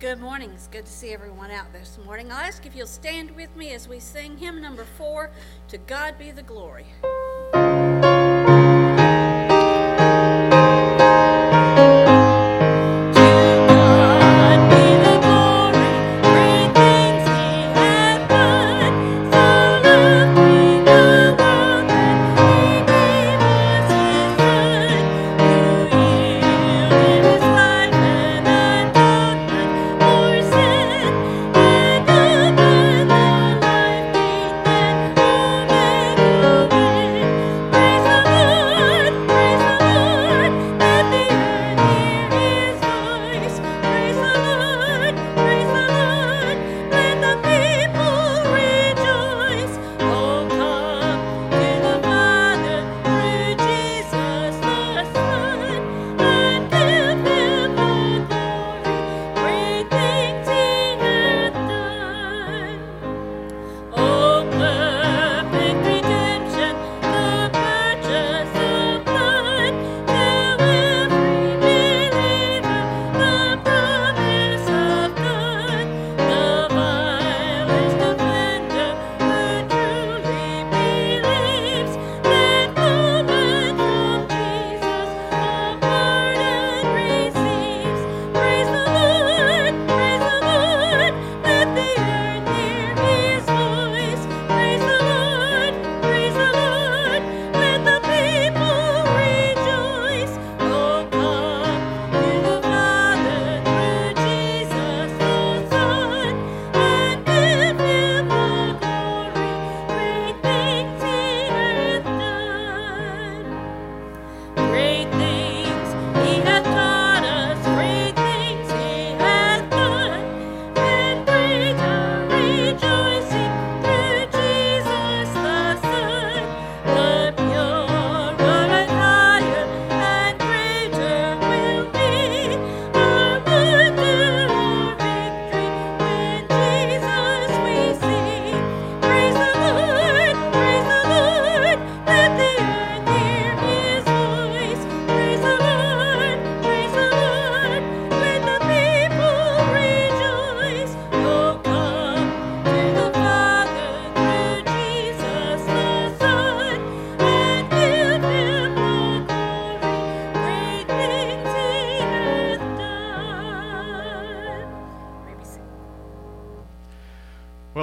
Good morning. It's good to see everyone out this morning. I'll ask if you'll stand with me as we sing hymn number four To God Be the Glory.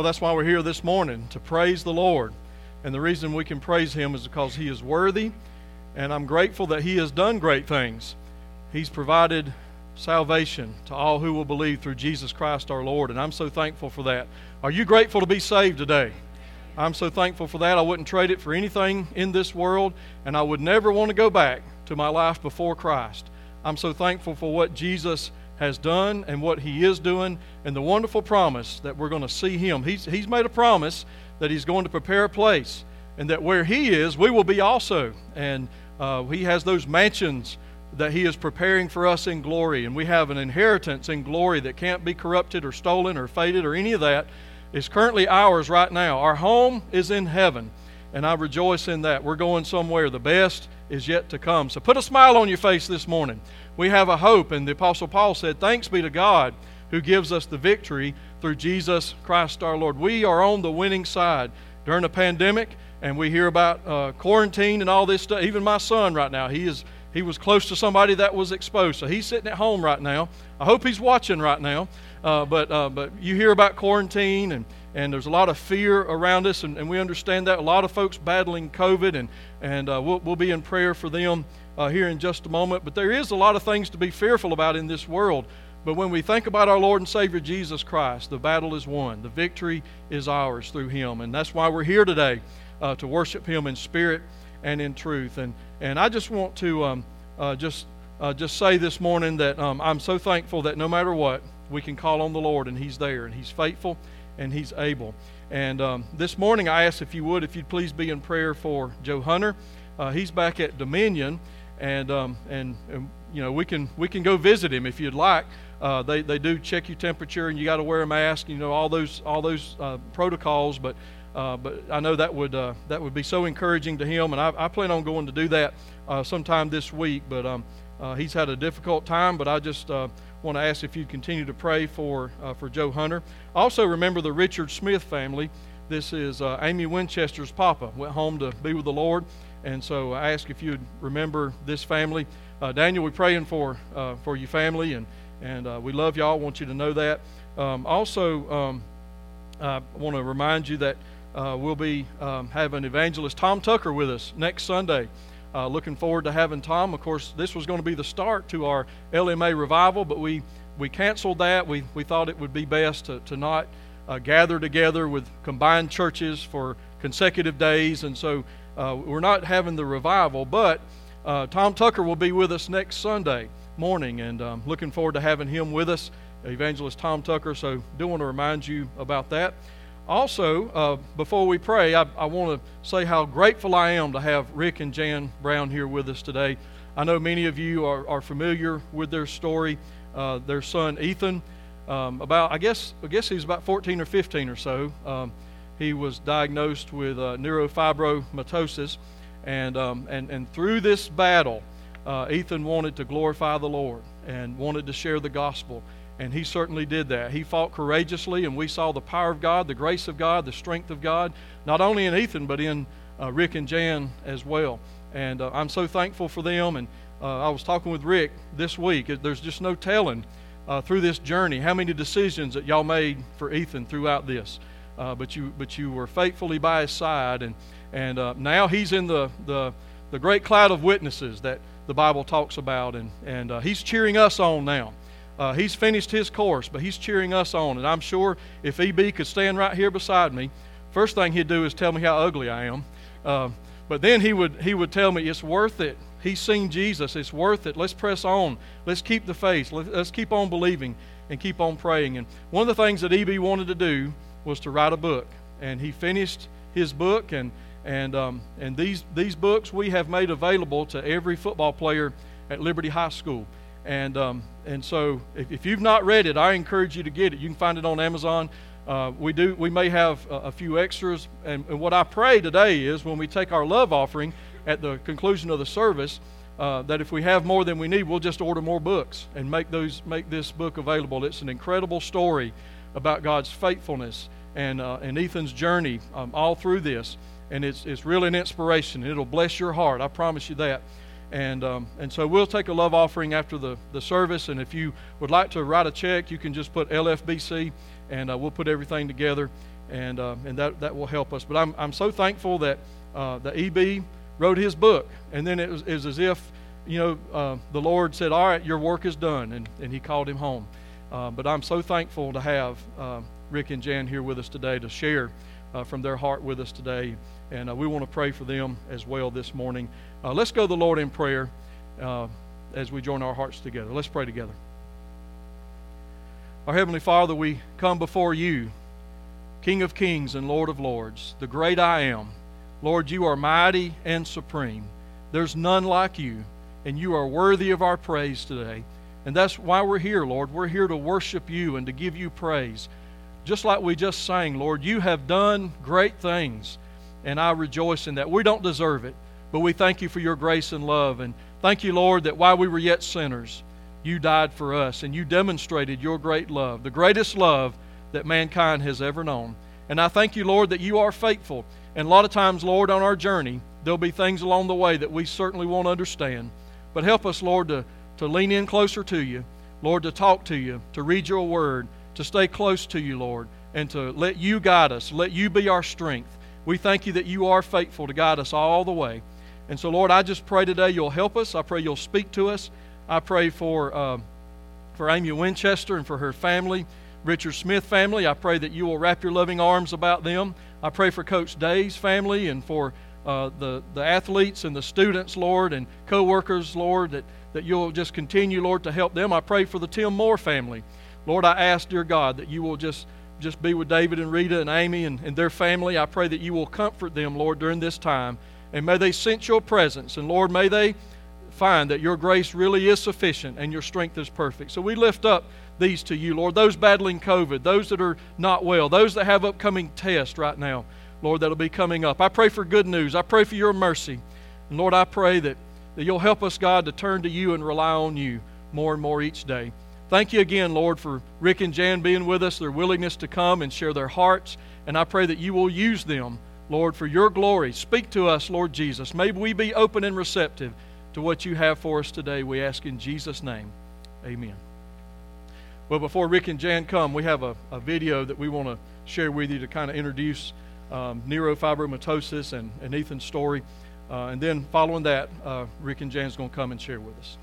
That's why we're here this morning to praise the Lord. And the reason we can praise Him is because He is worthy, and I'm grateful that He has done great things. He's provided salvation to all who will believe through Jesus Christ our Lord, and I'm so thankful for that. Are you grateful to be saved today? I'm so thankful for that. I wouldn't trade it for anything in this world, and I would never want to go back to my life before Christ. I'm so thankful for what Jesus has done and what He is doing, and the wonderful promise that we're going to see Him. He's, he's made a promise that He's going to prepare a place, and that where He is, we will be also. And uh, He has those mansions that He is preparing for us in glory, and we have an inheritance in glory that can't be corrupted or stolen or faded or any of that. It's currently ours right now. Our home is in heaven, and I rejoice in that. We're going somewhere. The best is yet to come. So put a smile on your face this morning we have a hope. And the Apostle Paul said, Thanks be to God who gives us the victory through Jesus Christ our Lord. We are on the winning side during a pandemic, and we hear about uh, quarantine and all this stuff. Even my son right now, he is he was close to somebody that was exposed, so he's sitting at home right now. I hope he's watching right now. Uh, but uh, but you hear about quarantine and and there's a lot of fear around us, and, and we understand that. A lot of folks battling COVID, and and uh, we'll we'll be in prayer for them uh, here in just a moment. But there is a lot of things to be fearful about in this world. But when we think about our Lord and Savior Jesus Christ, the battle is won. The victory is ours through Him. And that's why we're here today uh, to worship Him in spirit and in truth. And, and I just want to um, uh, just, uh, just say this morning that um, I'm so thankful that no matter what, we can call on the Lord and He's there and He's faithful and He's able. And um, this morning I asked if you would, if you'd please be in prayer for Joe Hunter. Uh, he's back at Dominion and um, and, and, you know we can we can go visit him if you'd like. Uh, they they do check your temperature and you got to wear a mask. You know all those all those uh, protocols, but. Uh, but I know that would uh, that would be so encouraging to him, and I, I, plan on going to do that uh, sometime this week. But um, he's had a difficult time, but I just want to ask if you'd continue to pray for, uh, for Joe Hunter. Also, remember the Richard Smith family. This is uh, Amy Winchester's papa. Went home to be with the Lord. And so I ask if you'd remember this family. Uh, Daniel, we're praying for, uh, for your family, and, and we love y'all. want you to know that. Um, also, um, I want to remind you that we'll be um, having evangelist Tom Tucker with us next Sunday. Uh, looking forward to having Tom. Of course, this was going to be the start to our LMA revival, but we, we canceled that. We, we thought it would be best to, to not uh, gather together with combined churches for consecutive days, and so uh, we're not having the revival. But uh, Tom Tucker will be with us next Sunday morning, and um, looking forward to having him with us, Evangelist Tom Tucker. So, do want to remind you about that. Also, uh, before we pray, I, I want to say how grateful I am to have Rick and Jan Brown here with us today. I know many of you are, are familiar with their story. Uh, their son Ethan, um, about I guess I guess he's about 14 or 15 or so. Um, he was diagnosed with uh, neurofibromatosis, and um, and and through this battle, uh, Ethan wanted to glorify the Lord and wanted to share the gospel. And he certainly did that. He fought courageously, and we saw the power of God, the grace of God, the strength of God, not only in Ethan, but in uh, Rick and Jan as well. And uh, I'm so thankful for them. And uh, I was talking with Rick this week. There's just no telling uh, through this journey how many decisions that y'all made for Ethan throughout this. Uh, but you, but you were faithfully by his side, and and uh, now he's in the, the the great cloud of witnesses that the Bible talks about, and and he's cheering us on now. Uh, he's finished his course, but he's cheering us on. And I'm sure if EB could stand right here beside me, first thing he'd do is tell me how ugly I am. Uh, but then he would, he would tell me it's worth it. He's seen Jesus. It's worth it. Let's press on. Let's keep the faith. Let's keep on believing and keep on praying. And one of the things that EB wanted to do was to write a book. And he finished his book. And, and, um, and these, these books we have made available to every football player at Liberty High School. And, um, and so if, if, you've not read it, I encourage you to get it. You can find it on Amazon. Uh, we, do, we may have a, a few extras. And, and, what I pray today is when we take our love offering at the conclusion of the service, uh, that if we have more than we need, we'll just order more books and make, those, make this book available. It's an incredible story about God's faithfulness and, uh, and Ethan's journey um, all through this. And it's, it's really an inspiration. It'll bless your heart. I promise you that. And, um, and so we'll take a love offering after the, the service. And if you would like to write a check, you can just put LFBC and uh, we'll put everything together. And, uh, and that, that will help us. But I'm, I'm so thankful that uh, the EB wrote his book. And then it was, it was as if, you know, uh, the Lord said, All right, your work is done. And, and he called him home. Uh, but I'm so thankful to have uh, Rick and Jan here with us today to share from their heart with us today. And we want to pray for them as well this morning. Uh, let's go to the Lord in prayer uh, as we join our hearts together. Let's pray together. Our Heavenly Father, we come before you, King of kings and Lord of lords, the great I am. Lord, you are mighty and supreme. There's none like you, and you are worthy of our praise today. And that's why we're here, Lord. We're here to worship you and to give you praise. Just like we just sang, Lord, you have done great things, and I rejoice in that. We don't deserve it. But we thank you for your grace and love. And thank you, Lord, that while we were yet sinners, you died for us and you demonstrated your great love, the greatest love that mankind has ever known. And I thank you, Lord, that you are faithful. And a lot of times, Lord, on our journey, there'll be things along the way that we certainly won't understand. But help us, Lord, to, to lean in closer to you, Lord, to talk to you, to read your word, to stay close to you, Lord, and to let you guide us, let you be our strength. We thank you that you are faithful to guide us all the way. And so, Lord, I just pray today you'll help us. I pray you'll speak to us. I pray for, uh, for Amy Winchester and for her family, Richard Smith family. I pray that you will wrap your loving arms about them. I pray for Coach Day's family and for uh, the, the athletes and the students, Lord, and co workers, Lord, that, that you'll just continue, Lord, to help them. I pray for the Tim Moore family. Lord, I ask, dear God, that you will just just be with David and Rita and Amy and, and their family. I pray that you will comfort them, Lord, during this time. And may they sense your presence. And Lord, may they find that your grace really is sufficient and your strength is perfect. So we lift up these to you, Lord. Those battling COVID, those that are not well, those that have upcoming tests right now, Lord, that'll be coming up. I pray for good news. I pray for your mercy. And Lord, I pray that, that you'll help us, God, to turn to you and rely on you more and more each day. Thank you again, Lord, for Rick and Jan being with us, their willingness to come and share their hearts. And I pray that you will use them, Lord, for your glory. Speak to us, Lord Jesus. May we be open and receptive to what you have for us today. We ask in Jesus' name. Amen. Well, before Rick and Jan come, we have a, a video that we want to share with you to kind of introduce um, neurofibromatosis and, and Ethan's story. Uh, and then following that, uh, Rick and Jan's going to come and share with us.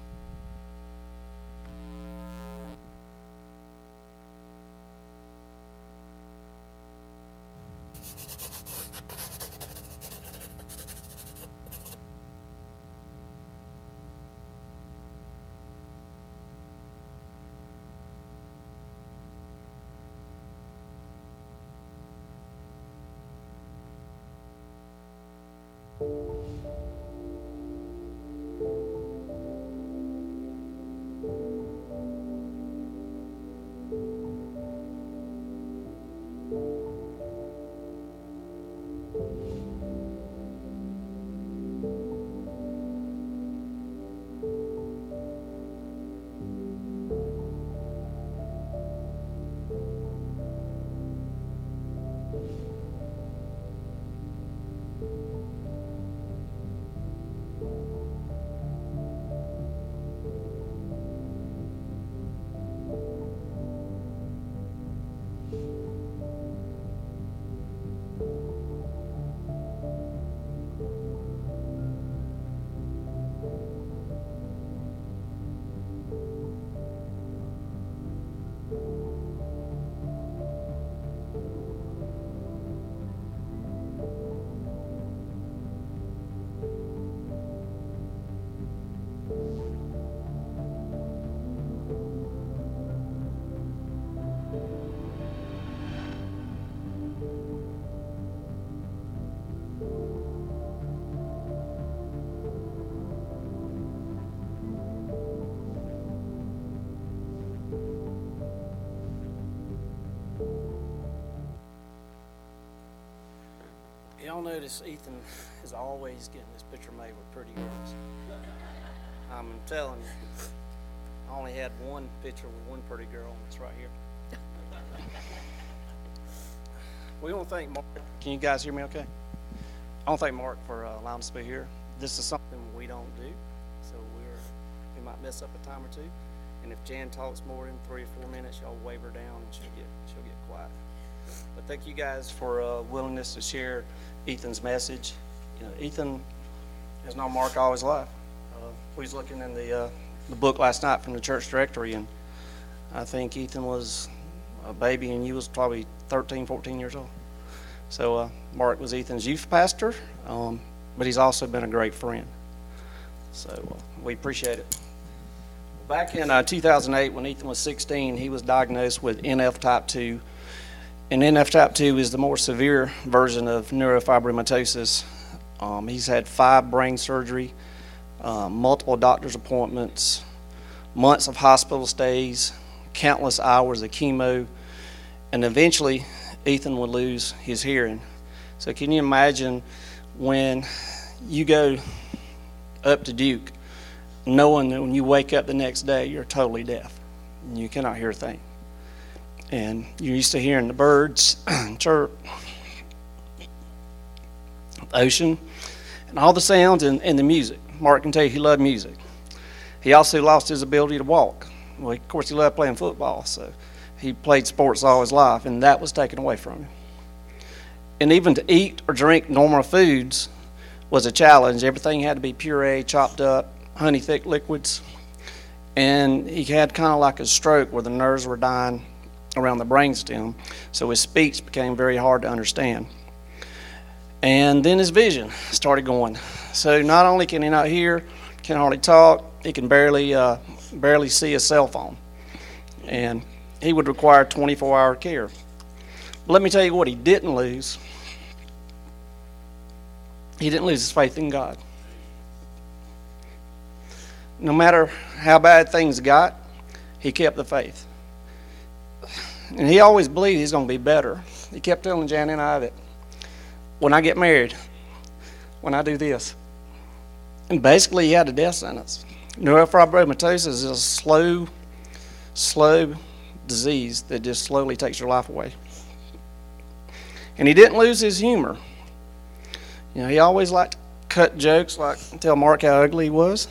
Notice Ethan is always getting this picture made with pretty girls. I'm telling you, I only had one picture with one pretty girl, and it's right here. We want to thank Mark. Can you guys hear me okay? I want to thank Mark for uh, allowing us to be here. This is something we don't do, so we're, we might mess up a time or two. And if Jan talks more than three or four minutes, y'all wave her down and she'll get, she'll get quiet. But thank you guys for uh, willingness to share Ethan's message. You know, Ethan has known Mark all his life. Uh, we was looking in the uh, the book last night from the church directory, and I think Ethan was a baby, and you was probably 13, 14 years old. So uh, Mark was Ethan's youth pastor, um, but he's also been a great friend. So uh, we appreciate it. Back in uh, 2008, when Ethan was 16, he was diagnosed with NF type 2 and NF type 2 is the more severe version of neurofibromatosis. Um, he's had five brain surgery, uh, multiple doctor's appointments, months of hospital stays, countless hours of chemo, and eventually Ethan would lose his hearing. So can you imagine when you go up to Duke, knowing that when you wake up the next day, you're totally deaf and you cannot hear a thing? and you're used to hearing the birds chirp, the ocean, and all the sounds and, and the music. Mark can tell you he loved music. He also lost his ability to walk. Well, of course, he loved playing football, so he played sports all his life, and that was taken away from him. And even to eat or drink normal foods was a challenge. Everything had to be puree, chopped up, honey thick liquids. And he had kind of like a stroke where the nerves were dying around the brainstem, so his speech became very hard to understand. And then his vision started going. So not only can he not hear, can hardly talk, he can barely uh, barely see a cell phone, and he would require 24-hour care. But let me tell you what he didn't lose. He didn't lose his faith in God. No matter how bad things got, he kept the faith. And he always believed he's going to be better. He kept telling Jan and I that when I get married, when I do this, and basically he had a death sentence. Neurofibromatosis is a slow, slow disease that just slowly takes your life away. And he didn't lose his humor. You know, he always liked to cut jokes, like tell Mark how ugly he was.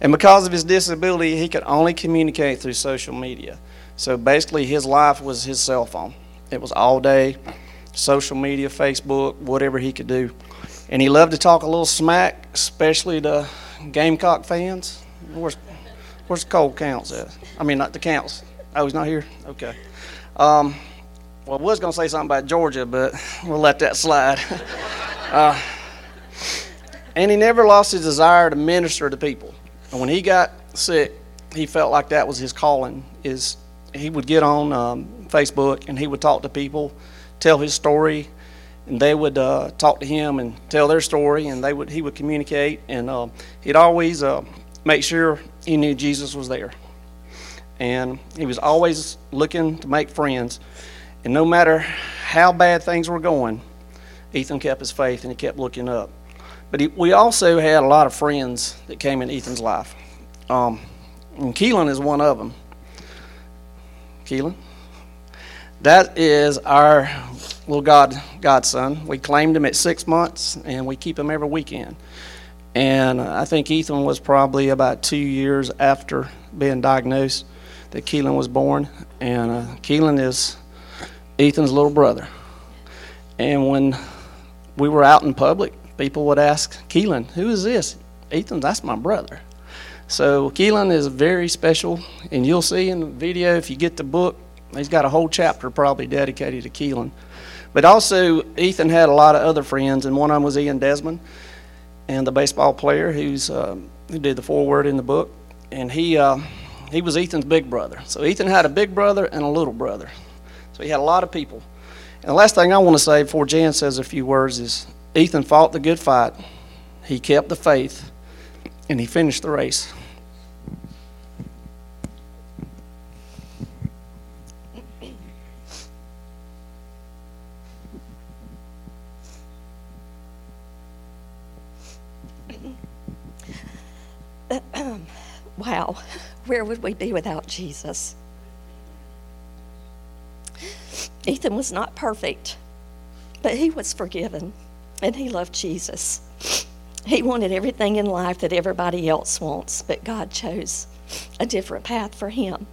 And because of his disability, he could only communicate through social media. So basically, his life was his cell phone. It was all day, social media, Facebook, whatever he could do. And he loved to talk a little smack, especially to Gamecock fans. Where's, where's Cole Counts at? I mean, not the Counts. Oh, he's not here? Okay. Um, well, I was going to say something about Georgia, but we'll let that slide. uh, and he never lost his desire to minister to people. And when he got sick, he felt like that was his calling. Is he would get on um, Facebook and he would talk to people, tell his story, and they would uh, talk to him and tell their story, and they would he would communicate, and uh, he'd always uh, make sure he knew Jesus was there, and he was always looking to make friends, and no matter how bad things were going, Ethan kept his faith and he kept looking up. But he, we also had a lot of friends that came in Ethan's life. Um, and Keelan is one of them. Keelan? That is our little God godson. We claimed him at six months, and we keep him every weekend. And I think Ethan was probably about two years after being diagnosed that Keelan was born. And uh, Keelan is Ethan's little brother. And when we were out in public, people would ask Keelan, "Who is this?" Ethan, that's my brother. So Keelan is very special, and you'll see in the video if you get the book, he's got a whole chapter probably dedicated to Keelan. But also, Ethan had a lot of other friends, and one of them was Ian Desmond, and the baseball player who's uh, who did the foreword in the book, and he uh, he was Ethan's big brother. So Ethan had a big brother and a little brother. So he had a lot of people. And the last thing I want to say before Jan says a few words is Ethan fought the good fight, he kept the faith, and he finished the race. wow, where would we be without Jesus? Ethan was not perfect, but he was forgiven and he loved Jesus. He wanted everything in life that everybody else wants, but God chose a different path for him.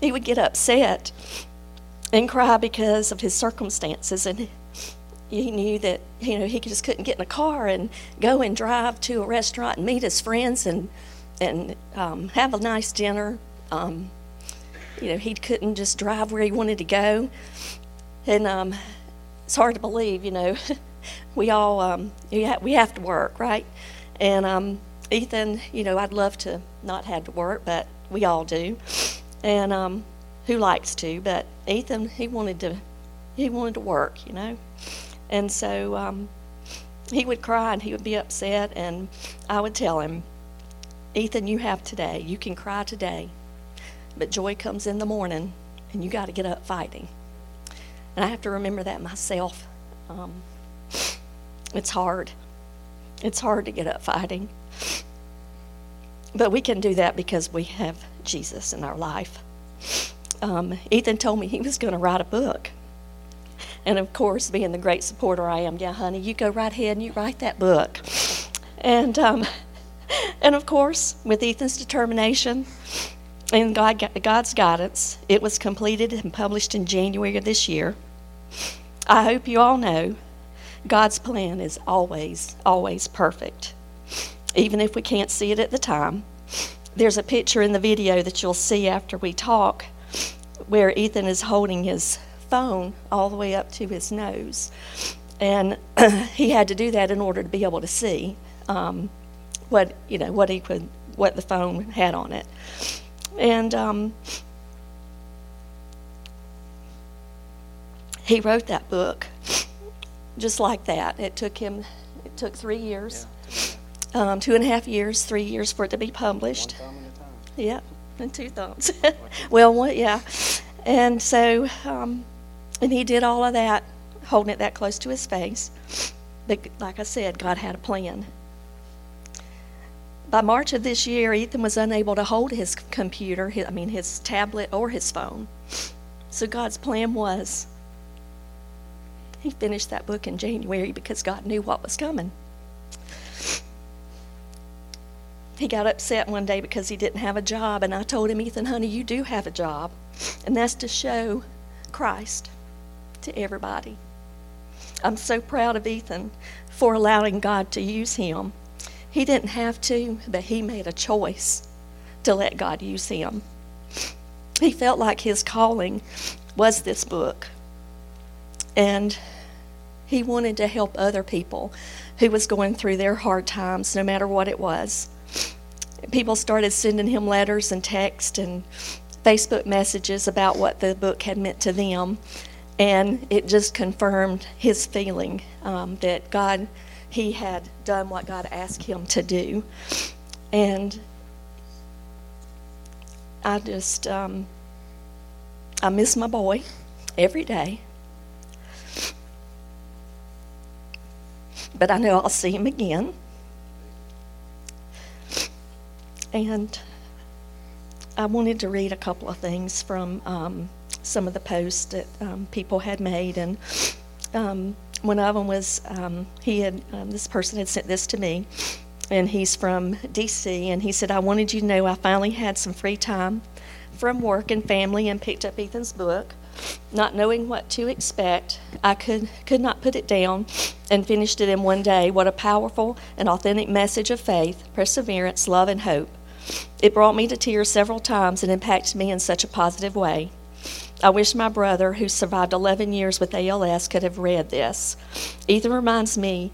He would get upset and cry because of his circumstances, and he knew that you know he just couldn't get in a car and go and drive to a restaurant and meet his friends and and um, have a nice dinner. Um, you know, he couldn't just drive where he wanted to go, and um, it's hard to believe, you know. we all um, we have to work, right? And um, Ethan, you know, I'd love to not have to work, but we all do. And um, who likes to? But Ethan, he wanted to, he wanted to work, you know. And so um, he would cry and he would be upset, and I would tell him, Ethan, you have today. You can cry today, but joy comes in the morning, and you got to get up fighting. And I have to remember that myself. Um, it's hard. It's hard to get up fighting. But we can do that because we have Jesus in our life. Um, Ethan told me he was going to write a book. And of course, being the great supporter I am, yeah, honey, you go right ahead and you write that book. And, um, and of course, with Ethan's determination, in God, God's guidance, it was completed and published in January of this year. I hope you all know God's plan is always, always perfect, even if we can't see it at the time. There's a picture in the video that you'll see after we talk where Ethan is holding his phone all the way up to his nose. And he had to do that in order to be able to see um, what, you know, what he could, what the phone had on it. And um, he wrote that book just like that. It took him, it took three years, um, two and a half years, three years for it to be published. Yeah, and two thumbs. well, one, yeah. And so, um, and he did all of that, holding it that close to his face. But like I said, God had a plan. By March of this year, Ethan was unable to hold his computer, I mean, his tablet or his phone. So God's plan was he finished that book in January because God knew what was coming. He got upset one day because he didn't have a job, and I told him, Ethan, honey, you do have a job, and that's to show Christ to everybody. I'm so proud of Ethan for allowing God to use him. He didn't have to, but he made a choice to let God use him. He felt like his calling was this book. And he wanted to help other people who was going through their hard times, no matter what it was. People started sending him letters and text and Facebook messages about what the book had meant to them, and it just confirmed his feeling um, that God, he had done what God asked him to do, and I just, um, I miss my boy every day. but I know I'll see him again. And I wanted to read a couple of things from um, some of the posts that um, people had made, and um, one of them was um, he had um, this person had sent this to me, and he's from D.C. and he said I wanted you to know I finally had some free time from work and family and picked up Ethan's book. Not knowing what to expect, I could, could not put it down and finished it in one day. What a powerful and authentic message of faith, perseverance, love, and hope. It brought me to tears several times and impacted me in such a positive way. I wish my brother, who survived 11 years with ALS, could have read this. Ethan reminds me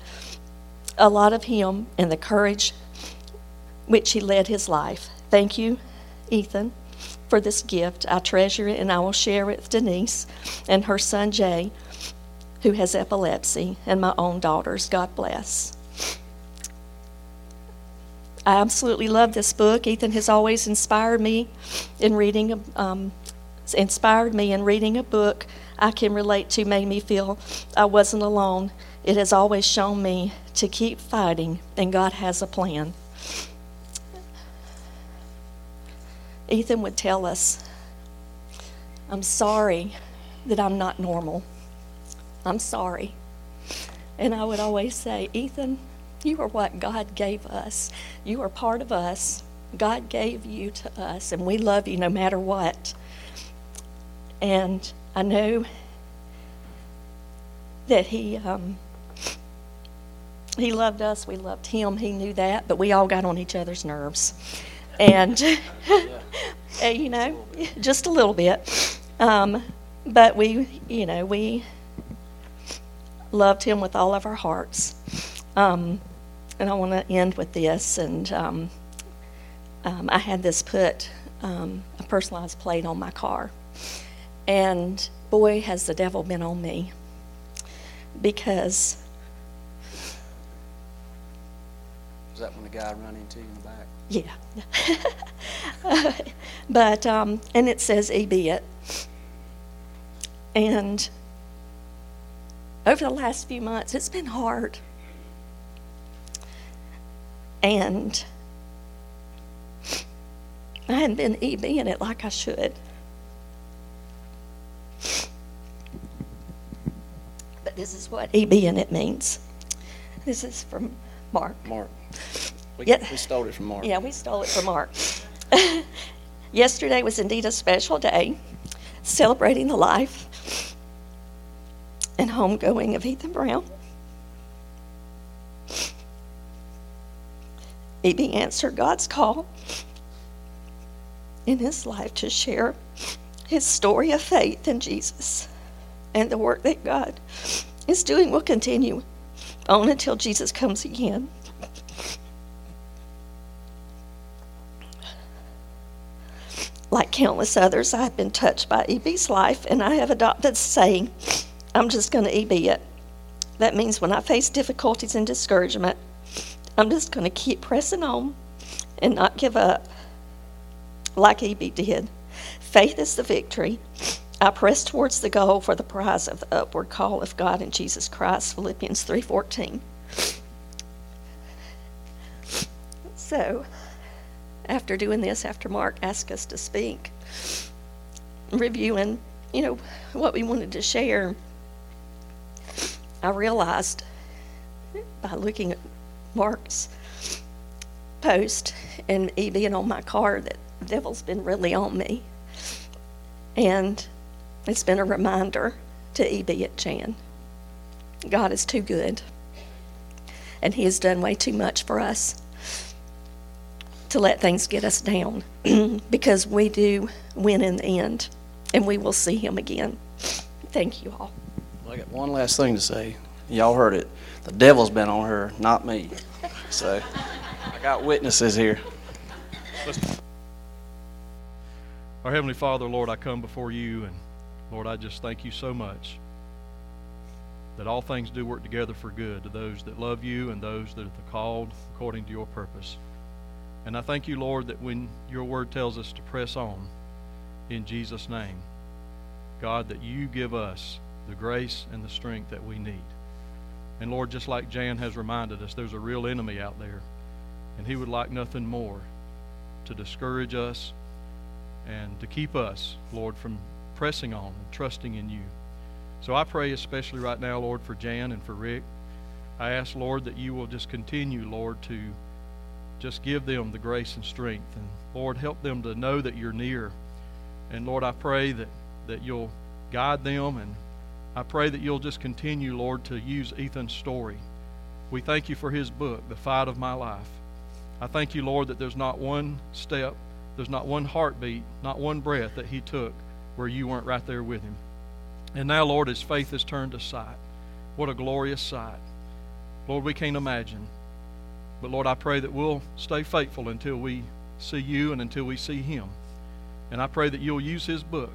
a lot of him and the courage which he led his life. Thank you, Ethan for this gift. I treasure it and I will share it with Denise and her son Jay, who has epilepsy, and my own daughters. God bless. I absolutely love this book. Ethan has always inspired me in reading, um, inspired me in reading a book I can relate to, made me feel I wasn't alone. It has always shown me to keep fighting, and God has a plan. Ethan would tell us, I'm sorry that I'm not normal. I'm sorry. And I would always say, Ethan, you are what God gave us. You are part of us. God gave you to us, and we love you no matter what. And I know that He um, He loved us. We loved Him. He knew that, but we all got on each other's nerves and you know, just a little bit. Um, but we, you know, we loved him with all of our hearts. Um, and I want to end with this. And um, um I had this put um, a personalized plate on my car, and boy, has the devil been on me because. Was that when the guy ran into you in the back? Yeah. but, um, and it says EB it. And over the last few months, it's been hard. And I hadn't been EBing it like I should. This is what EBing it means. This is from Mark. Mark. We, Yeah. we stole it from Mark. Yeah, we stole it from Mark. Yesterday was indeed a special day, celebrating the life and homegoing of Ethan Brown. EB answered God's call in his life to share his story of faith in Jesus. And the work that God is doing will continue on until Jesus comes again. Like countless others, I have been touched by EB's life, and I have adopted the saying, I'm just going to EB it. That means when I face difficulties and discouragement, I'm just going to keep pressing on and not give up like EB did. Faith is the victory, I press towards the goal for the prize of the upward call of God in Jesus Christ, Philippians 3:14. So, after doing this, after Mark asked us to speak, reviewing, you know, what we wanted to share, I realized by looking at Mark's post and me being on my car that the devil's been really on me. And it's been a reminder to E.B. at Jan. God is too good. And He has done way too much for us to let things get us down because we do win in the end and we will see Him again. Thank you all. Well, I got one last thing to say. Y'all heard it. The devil's been on her, not me. So I got witnesses here. Our Heavenly Father, Lord, I come before you, and Lord, I just thank you so much that all things do work together for good to those that love you and those that are called according to your purpose. And I thank you, Lord, that when your word tells us to press on in Jesus' name, God, that you give us the grace and the strength that we need. And Lord, just like Jan has reminded us, there's a real enemy out there, and he would like nothing more to discourage us and to keep us, Lord, from pressing on and trusting in you. So I pray especially right now, Lord, for Jan and for Rick. I ask, Lord, that you will just continue, Lord, to just give them the grace and strength. And Lord, help them to know that you're near. And Lord, I pray that, that you'll guide them. And I pray that you'll just continue, Lord, to use Ethan's story. We thank you for his book, The Fight of My Life. I thank you, Lord, that there's not one step there's not one heartbeat, not one breath that he took where you weren't right there with him. And now, Lord, his faith has turned to sight. What a glorious sight. Lord, we can't imagine. But Lord, I pray that we'll stay faithful until we see you and until we see him. And I pray that you'll use his book.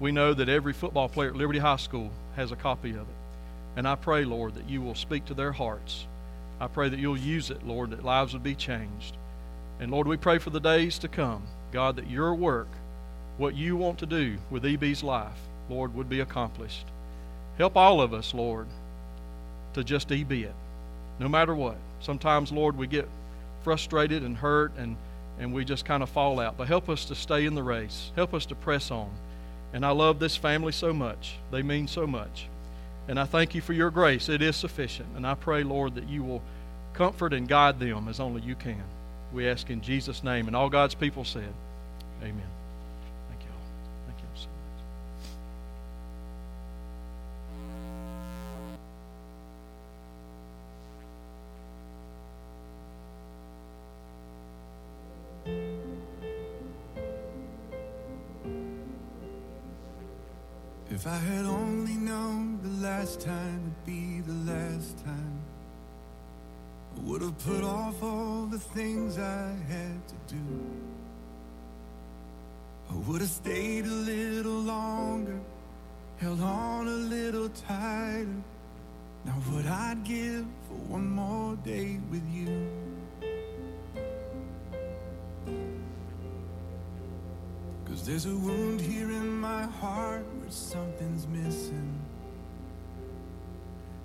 We know that every football player at Liberty High School has a copy of it. And I pray, Lord, that you will speak to their hearts. I pray that you'll use it, Lord, that lives will be changed. And Lord, we pray for the days to come. God, that your work, what you want to do with EB's life, Lord, would be accomplished. Help all of us, Lord, to just EB it, no matter what. Sometimes, Lord, we get frustrated and hurt and, and we just kind of fall out. But help us to stay in the race. Help us to press on. And I love this family so much. They mean so much. And I thank you for your grace. It is sufficient. And I pray, Lord, that you will comfort and guide them as only you can. We ask in Jesus' name. And all God's people said, Amen. If I had only known the last time would be the last time, I would have put off all the things I had to do. I would have stayed a little longer, held on a little tighter. Now, what I'd give for one more day with you. There's a wound here in my heart where something's missing.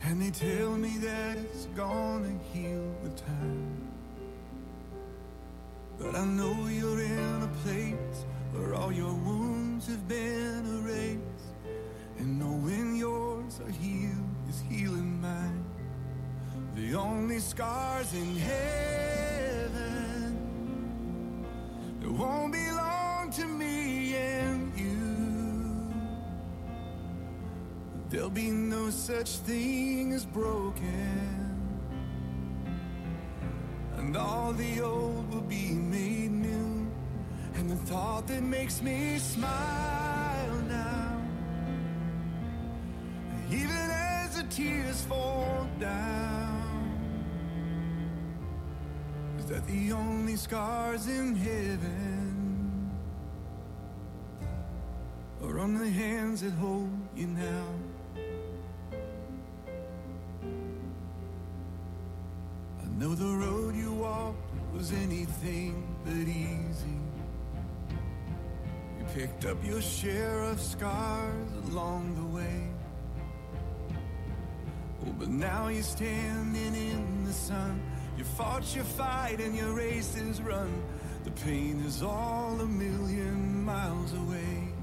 And they tell me that it's gonna heal with time. But I know you're in a place where all your wounds have been erased. And knowing yours are healed is healing mine. The only scars in heaven that won't belong There'll be no such thing as broken. And all the old will be made new. And the thought that makes me smile now, even as the tears fall down, is that the only scars in heaven are on the hands that hold you now. Know the road you walked was anything but easy. You picked up your share of scars along the way. Oh, but now you're standing in the sun. You fought your fight and your race is run. The pain is all a million miles away.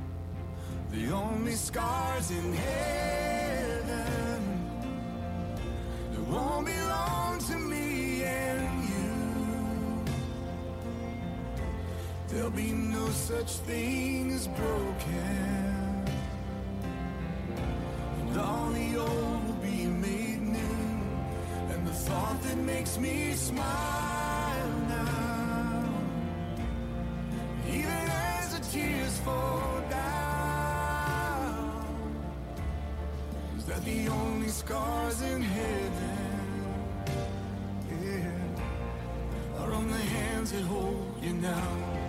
The only scars in heaven that won't belong to me There'll be no such thing as broken. And all the old will be made new. And the thought that makes me smile now, even as the tears fall down, is that the only scars in heaven, yeah, are on the hands that hold you now.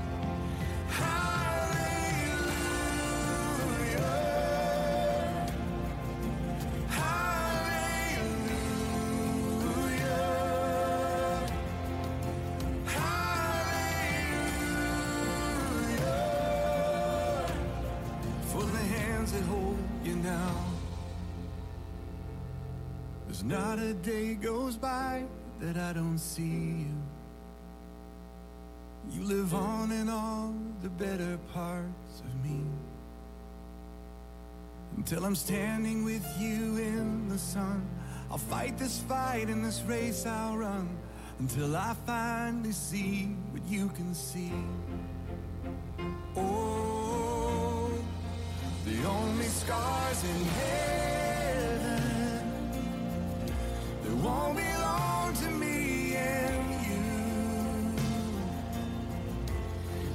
There's not a day goes by that I don't see you. You live on in all the better parts of me. Until I'm standing with you in the sun, I'll fight this fight in this race I'll run. Until I finally see what you can see. Oh, the only scars in heaven that won't belong to me and you.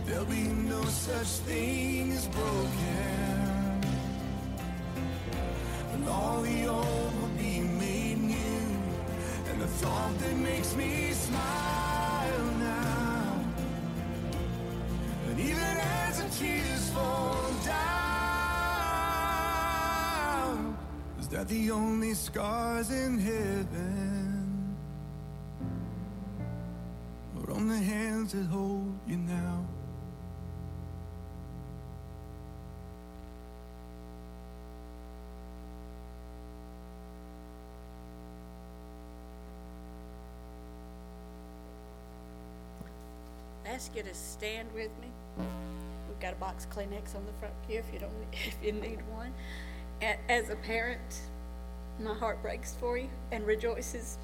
There'll be no such thing as broken. And all the old will be made new. And the thought that makes me smile now. And even as the tears fall that the only scars in heaven? Or on the hands that hold you now? ask you to stand with me. We've got a box of Kleenex on the front pew if you don't, if you need one. As a parent, my heart breaks for you and rejoices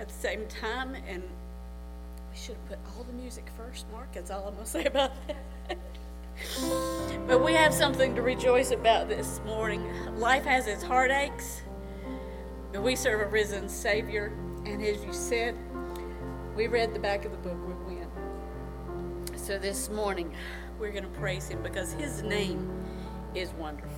at the same time. And we should have put all the music first, Mark. That's all I'm gonna say about that. but we have something to rejoice about this morning. Life has its heartaches, but we serve a risen Savior. And as you said, we read the back of the book with Win. So this morning, we're going to praise him because his name is wonderful.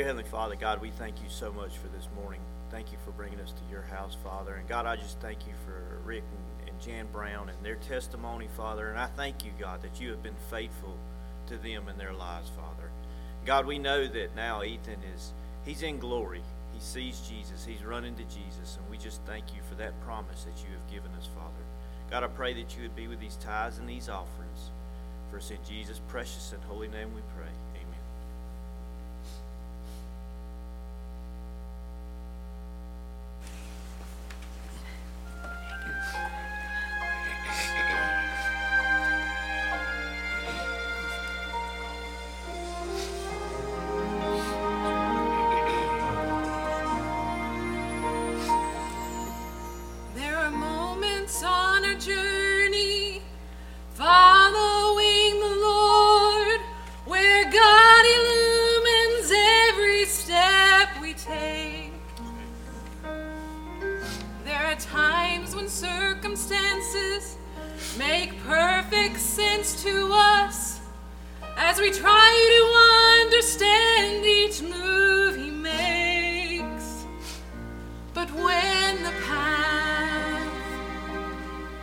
Dear Heavenly Father, God, we thank you so much for this morning. Thank you for bringing us to your house, Father. And God, I just thank you for Rick and, and Jan Brown and their testimony, Father. And I thank you, God, that you have been faithful to them in their lives, Father. God, we know that now Ethan is, he's in glory. He sees Jesus. He's running to Jesus. And we just thank you for that promise that you have given us, Father. God, I pray that you would be with these tithes and these offerings. For it's in Jesus' precious and holy name we pray. Make perfect sense to us as we try to understand each move He makes. But when the path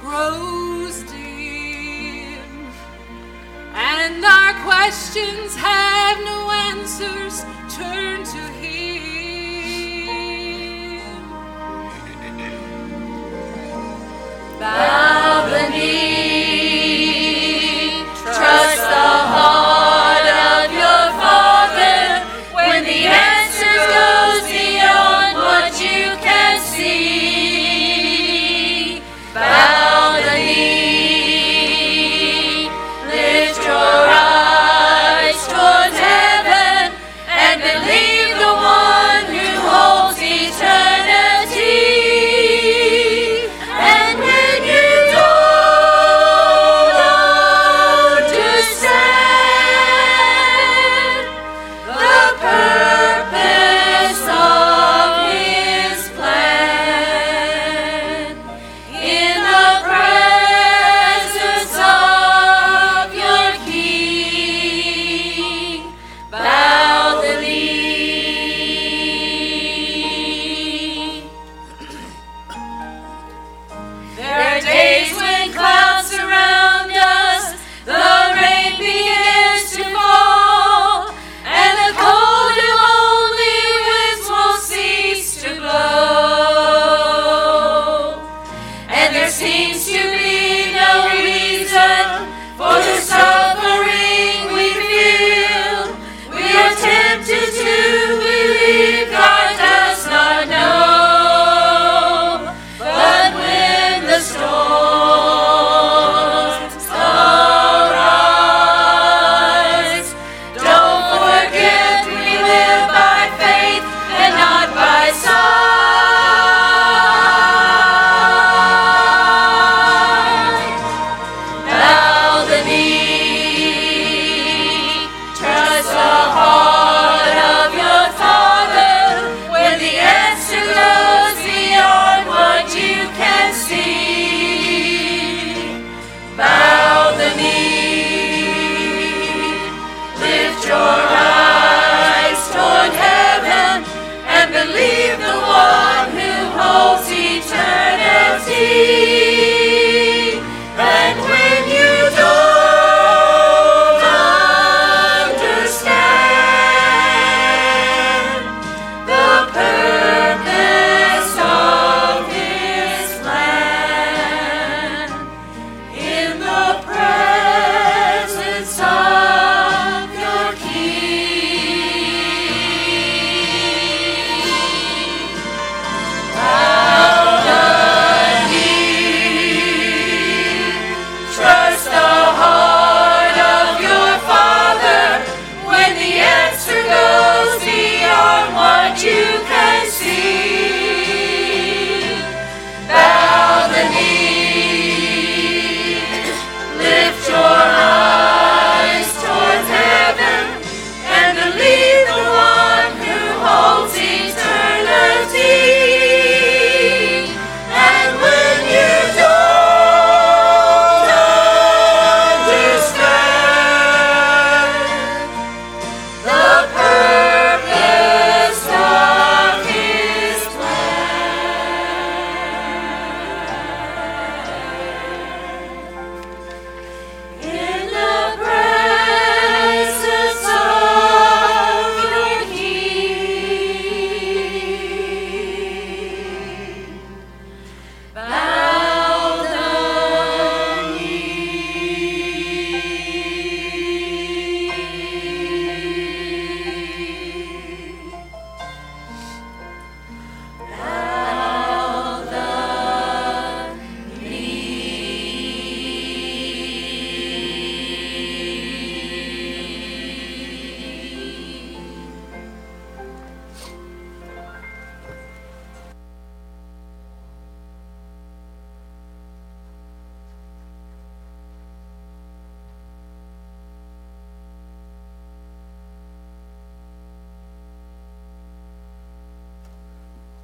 grows dim and our questions have no answers, turn to Him. Bow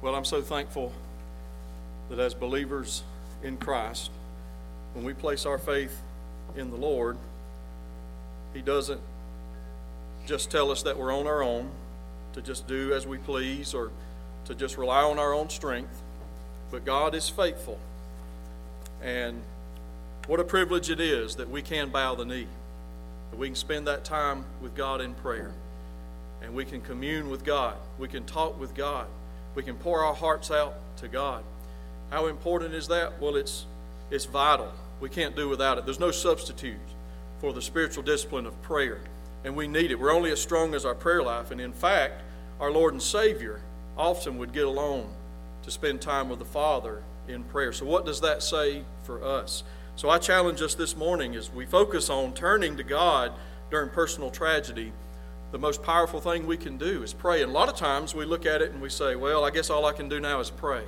Well, I'm so thankful that as believers in Christ, when we place our faith in the Lord, He doesn't just tell us that we're on our own, to just do as we please, or to just rely on our own strength. But God is faithful. And what a privilege it is that we can bow the knee, that we can spend that time with God in prayer, and we can commune with God, we can talk with God, we can pour our hearts out to God. How important is that? Well, it's, it's vital. We can't do without it. There's no substitute for the spiritual discipline of prayer, and we need it. We're only as strong as our prayer life, and in fact, our Lord and Savior often would get alone to spend time with the Father in prayer. So, what does that say for us? So, I challenge us this morning as we focus on turning to God during personal tragedy. The most powerful thing we can do is pray. And a lot of times we look at it and we say, well, I guess all I can do now is pray.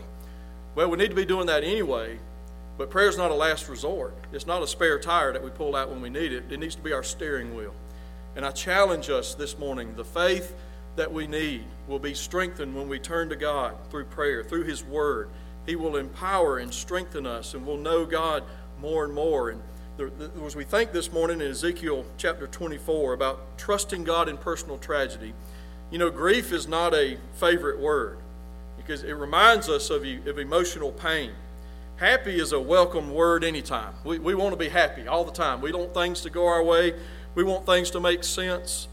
Well, we need to be doing that anyway, but prayer is not a last resort. It's not a spare tire that we pull out when we need it. It needs to be our steering wheel. And I challenge us this morning the faith that we need will be strengthened when we turn to God through prayer, through His Word. He will empower and strengthen us, and we'll know God more and more. And as we think this morning in Ezekiel chapter 24 about trusting God in personal tragedy, you know, grief is not a favorite word because it reminds us of, of emotional pain. Happy is a welcome word anytime. We, we want to be happy all the time. We want things to go our way, we want things to make sense.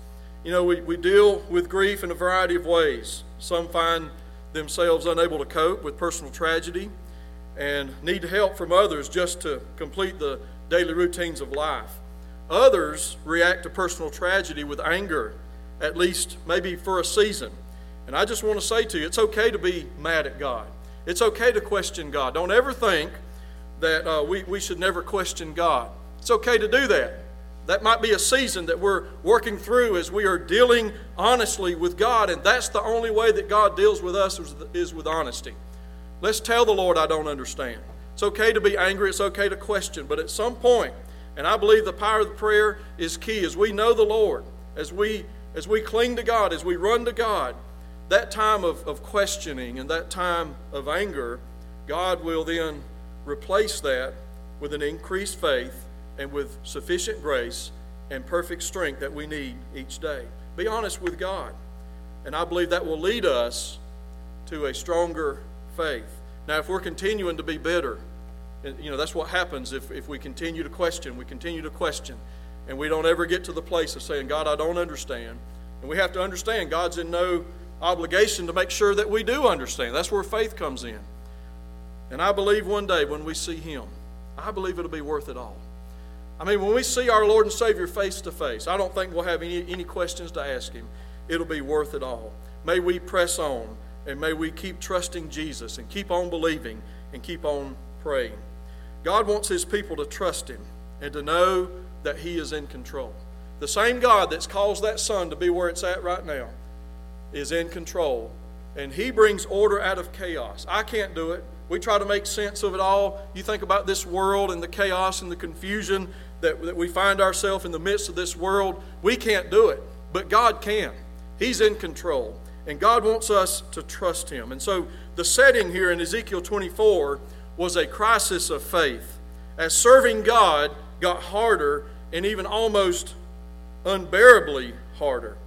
You know, we, we deal with grief in a variety of ways. Some find themselves unable to cope with personal tragedy and need help from others just to complete the daily routines of life. Others react to personal tragedy with anger, at least maybe for a season. And I just want to say to you, it's okay to be mad at God. It's okay to question God. Don't ever think that uh, we, we should never question God. It's okay to do that. That might be a season that we're working through as we are dealing honestly with God, and that's the only way that God deals with us is with honesty. Let's tell the Lord, I don't understand. It's okay to be angry, it's okay to question, but at some point, and I believe the power of prayer is key, as we know the Lord, as we as we cling to God, as we run to God, that time of, of questioning and that time of anger, God will then replace that with an increased faith and with sufficient grace and perfect strength that we need each day. Be honest with God. And I believe that will lead us to a stronger faith. Now, if we're continuing to be bitter, you know, that's what happens if, if we continue to question, we continue to question, and we don't ever get to the place of saying, God, I don't understand. And we have to understand God's in no obligation to make sure that we do understand. That's where faith comes in. And I believe one day when we see Him, I believe it'll be worth it all. I mean, when we see our Lord and Savior face to face, I don't think we'll have any, any questions to ask Him. It'll be worth it all. May we press on and may we keep trusting Jesus and keep on believing and keep on praying. God wants His people to trust Him and to know that He is in control. The same God that's caused that sun to be where it's at right now is in control, and He brings order out of chaos. I can't do it. We try to make sense of it all. You think about this world and the chaos and the confusion that, that we find ourselves in the midst of this world, we can't do it, but God can. He's in control, and God wants us to trust Him. And so the setting here in Ezekiel 24 was a crisis of faith. As serving God got harder and even almost unbearably harder.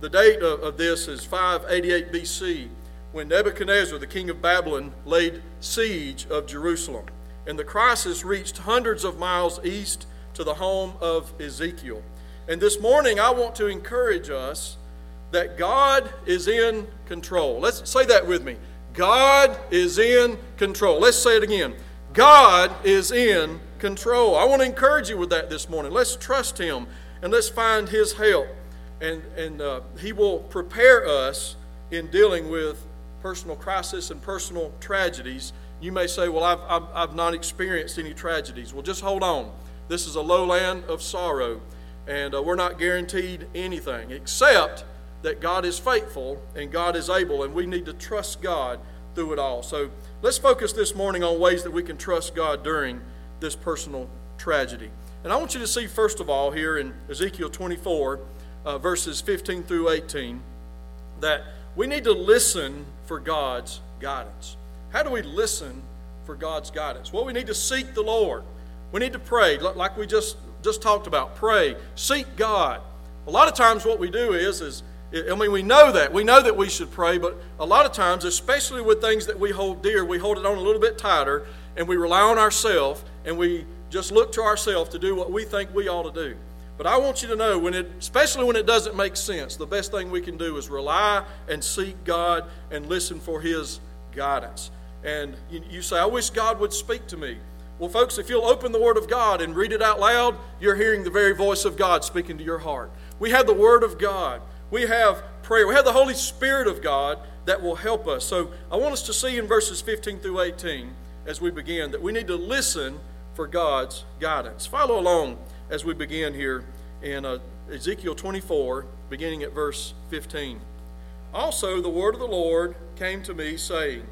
The date of, of this is 588 BC when Nebuchadnezzar, the king of Babylon, laid siege of Jerusalem. And the crisis reached hundreds of miles east to the home of Ezekiel. And this morning, I want to encourage us that God is in control. Let's say that with me. God is in control. Let's say it again. God is in control. I want to encourage you with that this morning. Let's trust Him and let's find His help. And, and uh, He will prepare us in dealing with personal crisis and personal tragedies. You may say, Well, I've, I've, I've not experienced any tragedies. Well, just hold on. This is a lowland of sorrow, and uh, we're not guaranteed anything except that God is faithful and God is able, and we need to trust God through it all. So let's focus this morning on ways that we can trust God during this personal tragedy. And I want you to see, first of all, here in Ezekiel 24, uh, verses 15 through 18, that we need to listen for God's guidance. How do we listen for God's guidance? Well, we need to seek the Lord. We need to pray, like we just, just talked about. Pray, seek God. A lot of times, what we do is, is I mean, we know that. We know that we should pray, but a lot of times, especially with things that we hold dear, we hold it on a little bit tighter and we rely on ourselves and we just look to ourselves to do what we think we ought to do. But I want you to know, when it, especially when it doesn't make sense, the best thing we can do is rely and seek God and listen for His guidance. And you, you say, I wish God would speak to me. Well, folks, if you'll open the Word of God and read it out loud, you're hearing the very voice of God speaking to your heart. We have the Word of God. We have prayer. We have the Holy Spirit of God that will help us. So I want us to see in verses 15 through 18 as we begin that we need to listen for God's guidance. Follow along as we begin here in uh, Ezekiel 24, beginning at verse 15. Also, the word of the Lord came to me, saying,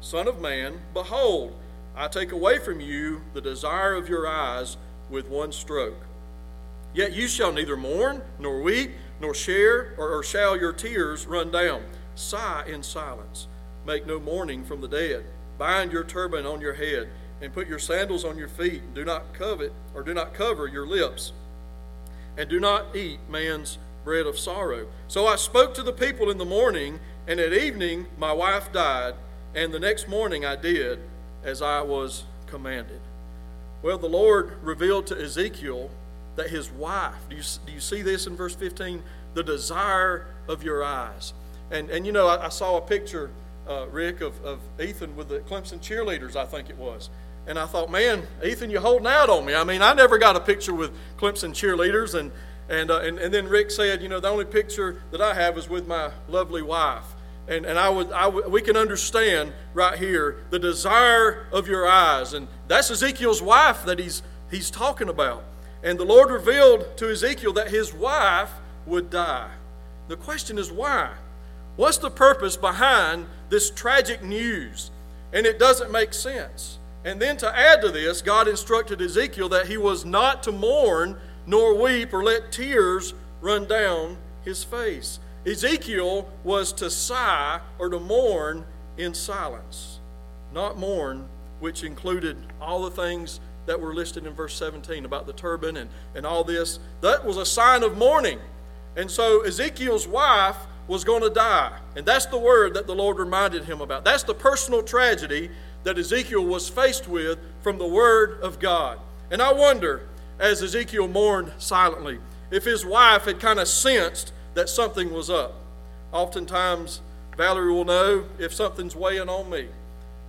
Son of man, behold, I take away from you the desire of your eyes with one stroke. Yet you shall neither mourn, nor weep, nor share, or, or shall your tears run down. Sigh in silence. Make no mourning from the dead. Bind your turban on your head and put your sandals on your feet, do not covet or do not cover your lips, and do not eat man's bread of sorrow. So I spoke to the people in the morning, and at evening my wife died, and the next morning I did as I was commanded. Well, the Lord revealed to Ezekiel that his wife, do you, do you see this in verse 15? The desire of your eyes. And, and you know, I, I saw a picture, uh, Rick, of, of Ethan with the Clemson cheerleaders, I think it was. And I thought, man, Ethan, you're holding out on me. I mean, I never got a picture with Clemson cheerleaders. And, and, uh, and, and then Rick said, you know, the only picture that I have is with my lovely wife. And, and I would, I we can understand right here the desire of your eyes. And that's Ezekiel's wife that he's, he's talking about. And the Lord revealed to Ezekiel that his wife would die. The question is why? What's the purpose behind this tragic news? And it doesn't make sense. And then to add to this, God instructed Ezekiel that he was not to mourn, nor weep, or let tears run down his face. Ezekiel was to sigh or to mourn in silence, not mourn, which included all the things that were listed in verse 17 about the turban and, and all this. That was a sign of mourning. And so Ezekiel's wife was going to die. And that's the word that the Lord reminded him about. That's the personal tragedy that Ezekiel was faced with from the Word of God. And I wonder, as Ezekiel mourned silently, if his wife had kind of sensed that something was up. Oftentimes, Valerie will know if something's weighing on me.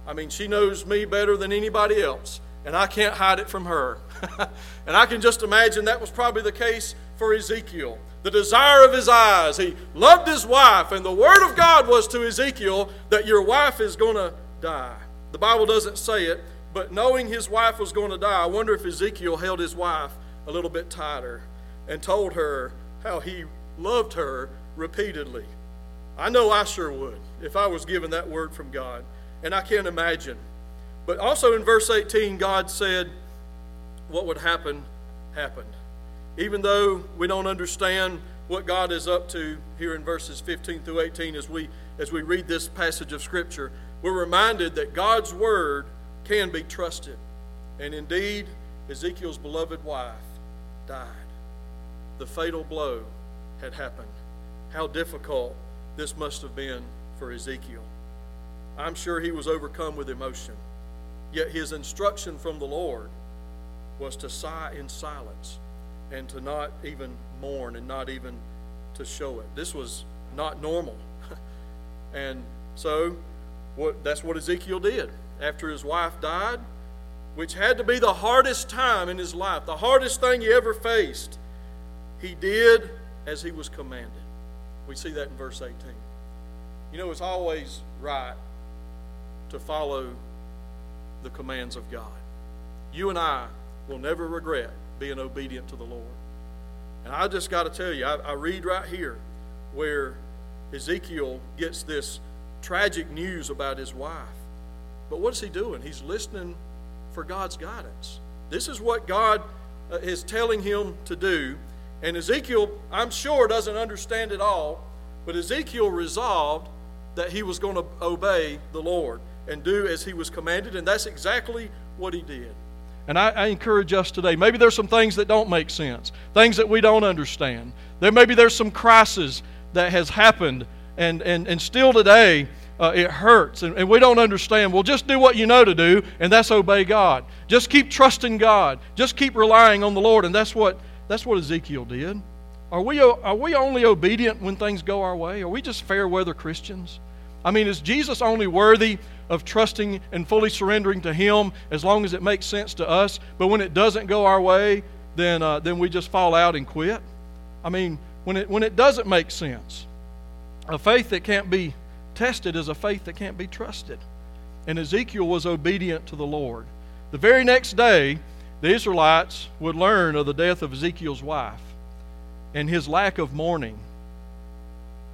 I mean, she knows me better than anybody else, and I can't hide it from her. and I can just imagine that was probably the case for Ezekiel. The desire of his eyes. He loved his wife, and the word of God was to Ezekiel that your wife is going to die. The Bible doesn't say it, but knowing his wife was going to die, I wonder if Ezekiel held his wife a little bit tighter and told her how he loved her repeatedly. I know I sure would if I was given that word from God, and I can't imagine. But also in verse 18, God said, What would happen, happened. Even though we don't understand what God is up to here in verses 15 through 18 as we, as we read this passage of Scripture, we're reminded that God's word can be trusted. And indeed, Ezekiel's beloved wife died. The fatal blow had happened. How difficult this must have been for Ezekiel. I'm sure he was overcome with emotion. Yet his instruction from the Lord was to sigh in silence and to not even mourn and not even to show it. This was not normal. and so what, that's what Ezekiel did after his wife died, which had to be the hardest time in his life, the hardest thing he ever faced. He did as he was commanded. We see that in verse 18. You know, it's always right to follow the commands of God. You and I will never regret being obedient to the Lord. And I just got to tell you, I, I read right here where Ezekiel gets this tragic news about his wife. But what is he doing? He's listening for God's guidance. This is what God uh, is telling him to do. And Ezekiel, I'm sure, doesn't understand it all, but Ezekiel resolved that he was going to obey the Lord and do as he was commanded, and that's exactly what he did. And I, I, encourage us today. Maybe there's some things that don't make sense, things that we don't understand. There maybe there's some crisis that has happened, and and, and still today uh, it hurts, and, and we don't understand. Well, just do what you know to do, and that's obey God. Just keep trusting God. Just keep relying on the Lord, and that's what that's what Ezekiel did. Are we are we only obedient when things go our way? Are we just fair weather Christians? I mean, is Jesus only worthy of trusting and fully surrendering to Him as long as it makes sense to us? But when it doesn't go our way, then, uh, then we just fall out and quit? I mean, when it, when it doesn't make sense, a faith that can't be tested is a faith that can't be trusted. And Ezekiel was obedient to the Lord. The very next day, the Israelites would learn of the death of Ezekiel's wife and his lack of mourning,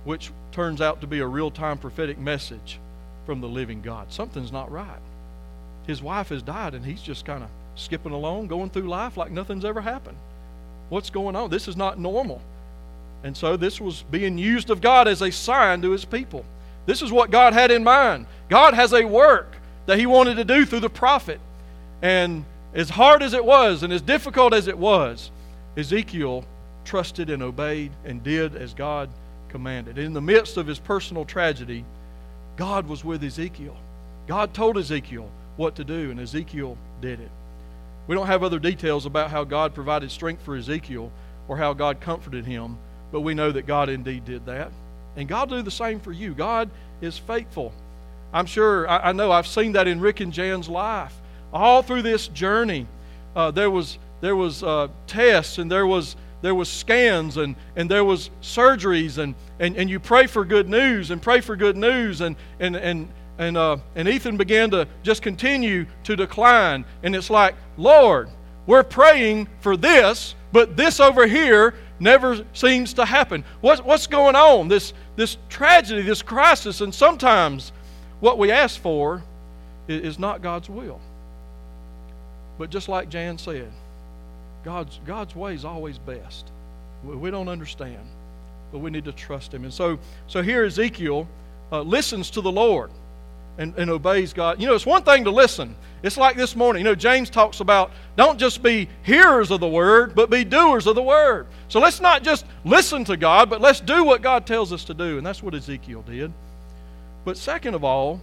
which turns out to be a real time prophetic message from the living God. Something's not right. His wife has died, and he's just kind of skipping along, going through life like nothing's ever happened. What's going on? This is not normal. And so this was being used of God as a sign to his people. This is what God had in mind. God has a work that he wanted to do through the prophet. And as hard as it was and as difficult as it was, Ezekiel trusted and obeyed and did as God commanded. In the midst of his personal tragedy, God was with Ezekiel. God told Ezekiel what to do, and Ezekiel did it. We don't have other details about how God provided strength for Ezekiel or how God comforted him, but we know that God indeed did that. And God do the same for you. God is faithful. I'm sure, I, I know I've seen that in Rick and Jan's life. All through this journey, uh, there was, there was uh, tests and there was there was scans and, and there was surgeries and, and, and you pray for good news and pray for good news and, and, and, and, uh, and Ethan began to just continue to decline. And it's like, Lord, we're praying for this, but this over here never seems to happen. What, what's going on? This, this tragedy, this crisis, and sometimes what we ask for is, is not God's will. But just like Jan said, God's, God's way is always best. We don't understand, but we need to trust Him. And so, so here Ezekiel uh, listens to the Lord and, and obeys God. You know, it's one thing to listen. It's like this morning. You know, James talks about don't just be hearers of the word, but be doers of the word. So let's not just listen to God, but let's do what God tells us to do. And that's what Ezekiel did. But second of all,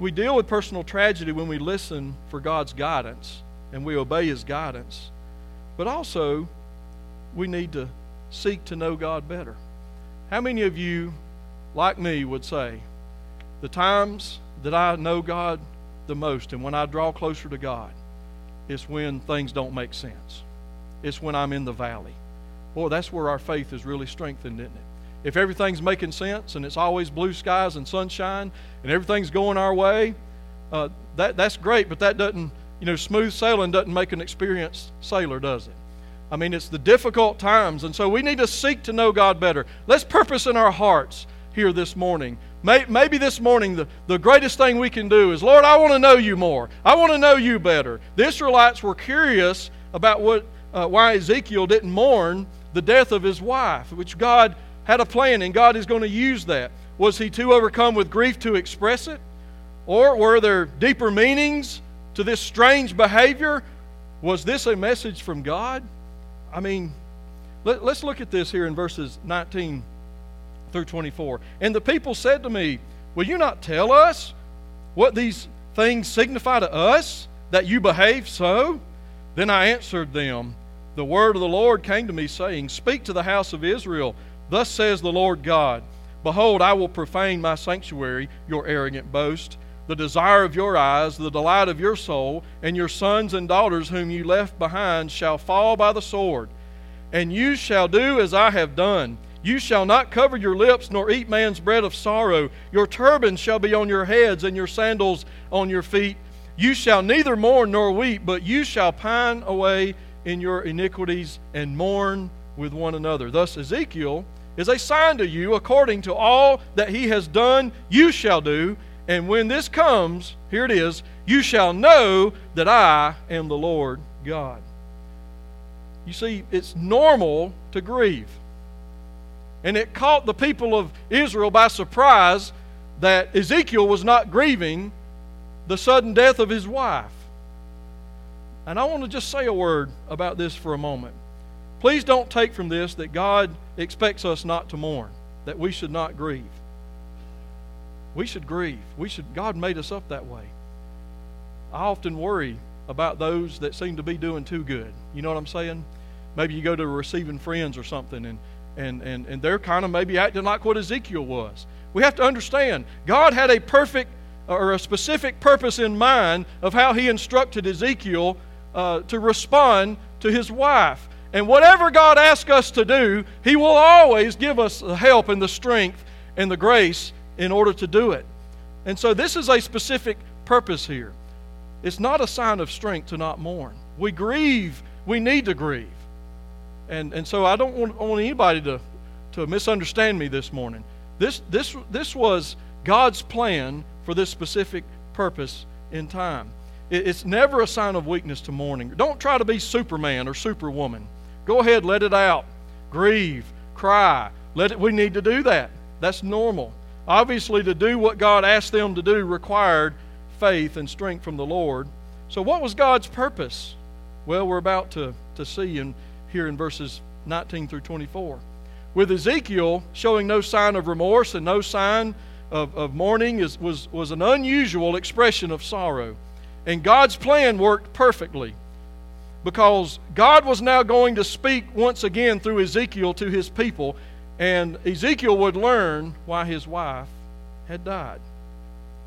we deal with personal tragedy when we listen for God's guidance and we obey His guidance. But also, we need to seek to know God better. How many of you, like me, would say, the times that I know God the most and when I draw closer to God is when things don't make sense? It's when I'm in the valley. Boy, that's where our faith is really strengthened, isn't it? If everything's making sense and it's always blue skies and sunshine and everything's going our way, uh, that, that's great, but that doesn't you know, smooth sailing doesn't make an experienced sailor, does it? I mean, it's the difficult times, and so we need to seek to know God better. Let's purpose in our hearts here this morning. Maybe this morning, the, the greatest thing we can do is, Lord, I want to know you more. I want to know you better. The Israelites were curious about what, uh, why Ezekiel didn't mourn the death of his wife, which God had a plan, and God is going to use that. Was he too overcome with grief to express it? Or were there deeper meanings to this strange behavior? Was this a message from God? I mean, let, us look at this here in verses 19 through 24. And the people said to me, Will you not tell us what these things signify to us that you behave so? Then I answered them, The word of the Lord came to me, saying, Speak to the house of Israel. Thus says the Lord God Behold, I will profane my sanctuary, your arrogant boast the desire of your eyes, the delight of your soul, and your sons and daughters whom you left behind shall fall by the sword. And you shall do as I have done. You shall not cover your lips nor eat man's bread of sorrow. Your turbans shall be on your heads and your sandals on your feet. You shall neither mourn nor weep, but you shall pine away in your iniquities and mourn with one another. Thus, Ezekiel is a sign to you according to all that he has done, you shall do and when this comes, here it is, you shall know that I am the Lord God. You see, it's normal to grieve. And it caught the people of Israel by surprise that Ezekiel was not grieving the sudden death of his wife. And I want to just say a word about this for a moment. Please don't take from this that God expects us not to mourn, that we should not grieve. We should grieve. We should God made us up that way. I often worry about those that seem to be doing too good. You know what I'm saying? Maybe you go to receiving friends or something and and, and, and they're kind of maybe acting like what Ezekiel was. We have to understand God had a perfect or a specific purpose in mind of how he instructed Ezekiel uh, to respond to his wife. And whatever God asks us to do, He will always give us the help and the strength and the grace in order to do it. And so this is a specific purpose here. It's not a sign of strength to not mourn. We grieve, we need to grieve. And, and so I don't want, want anybody to, to misunderstand me this morning. This, this, this was God's plan for this specific purpose in time. It, it's never a sign of weakness to mourning. Don't try to be Superman or Superwoman. Go ahead, let it out. Grieve, cry. Let it, we need to do that. That's normal. Obviously, to do what God asked them to do required faith and strength from the Lord. So, what was God's purpose? Well, we're about to, to see in, here in verses 19 through 24. With Ezekiel showing no sign of remorse and no sign of, of mourning is, was, was an unusual expression of sorrow. And God's plan worked perfectly because God was now going to speak once again through Ezekiel to his people, and Ezekiel would learn why his wife had died.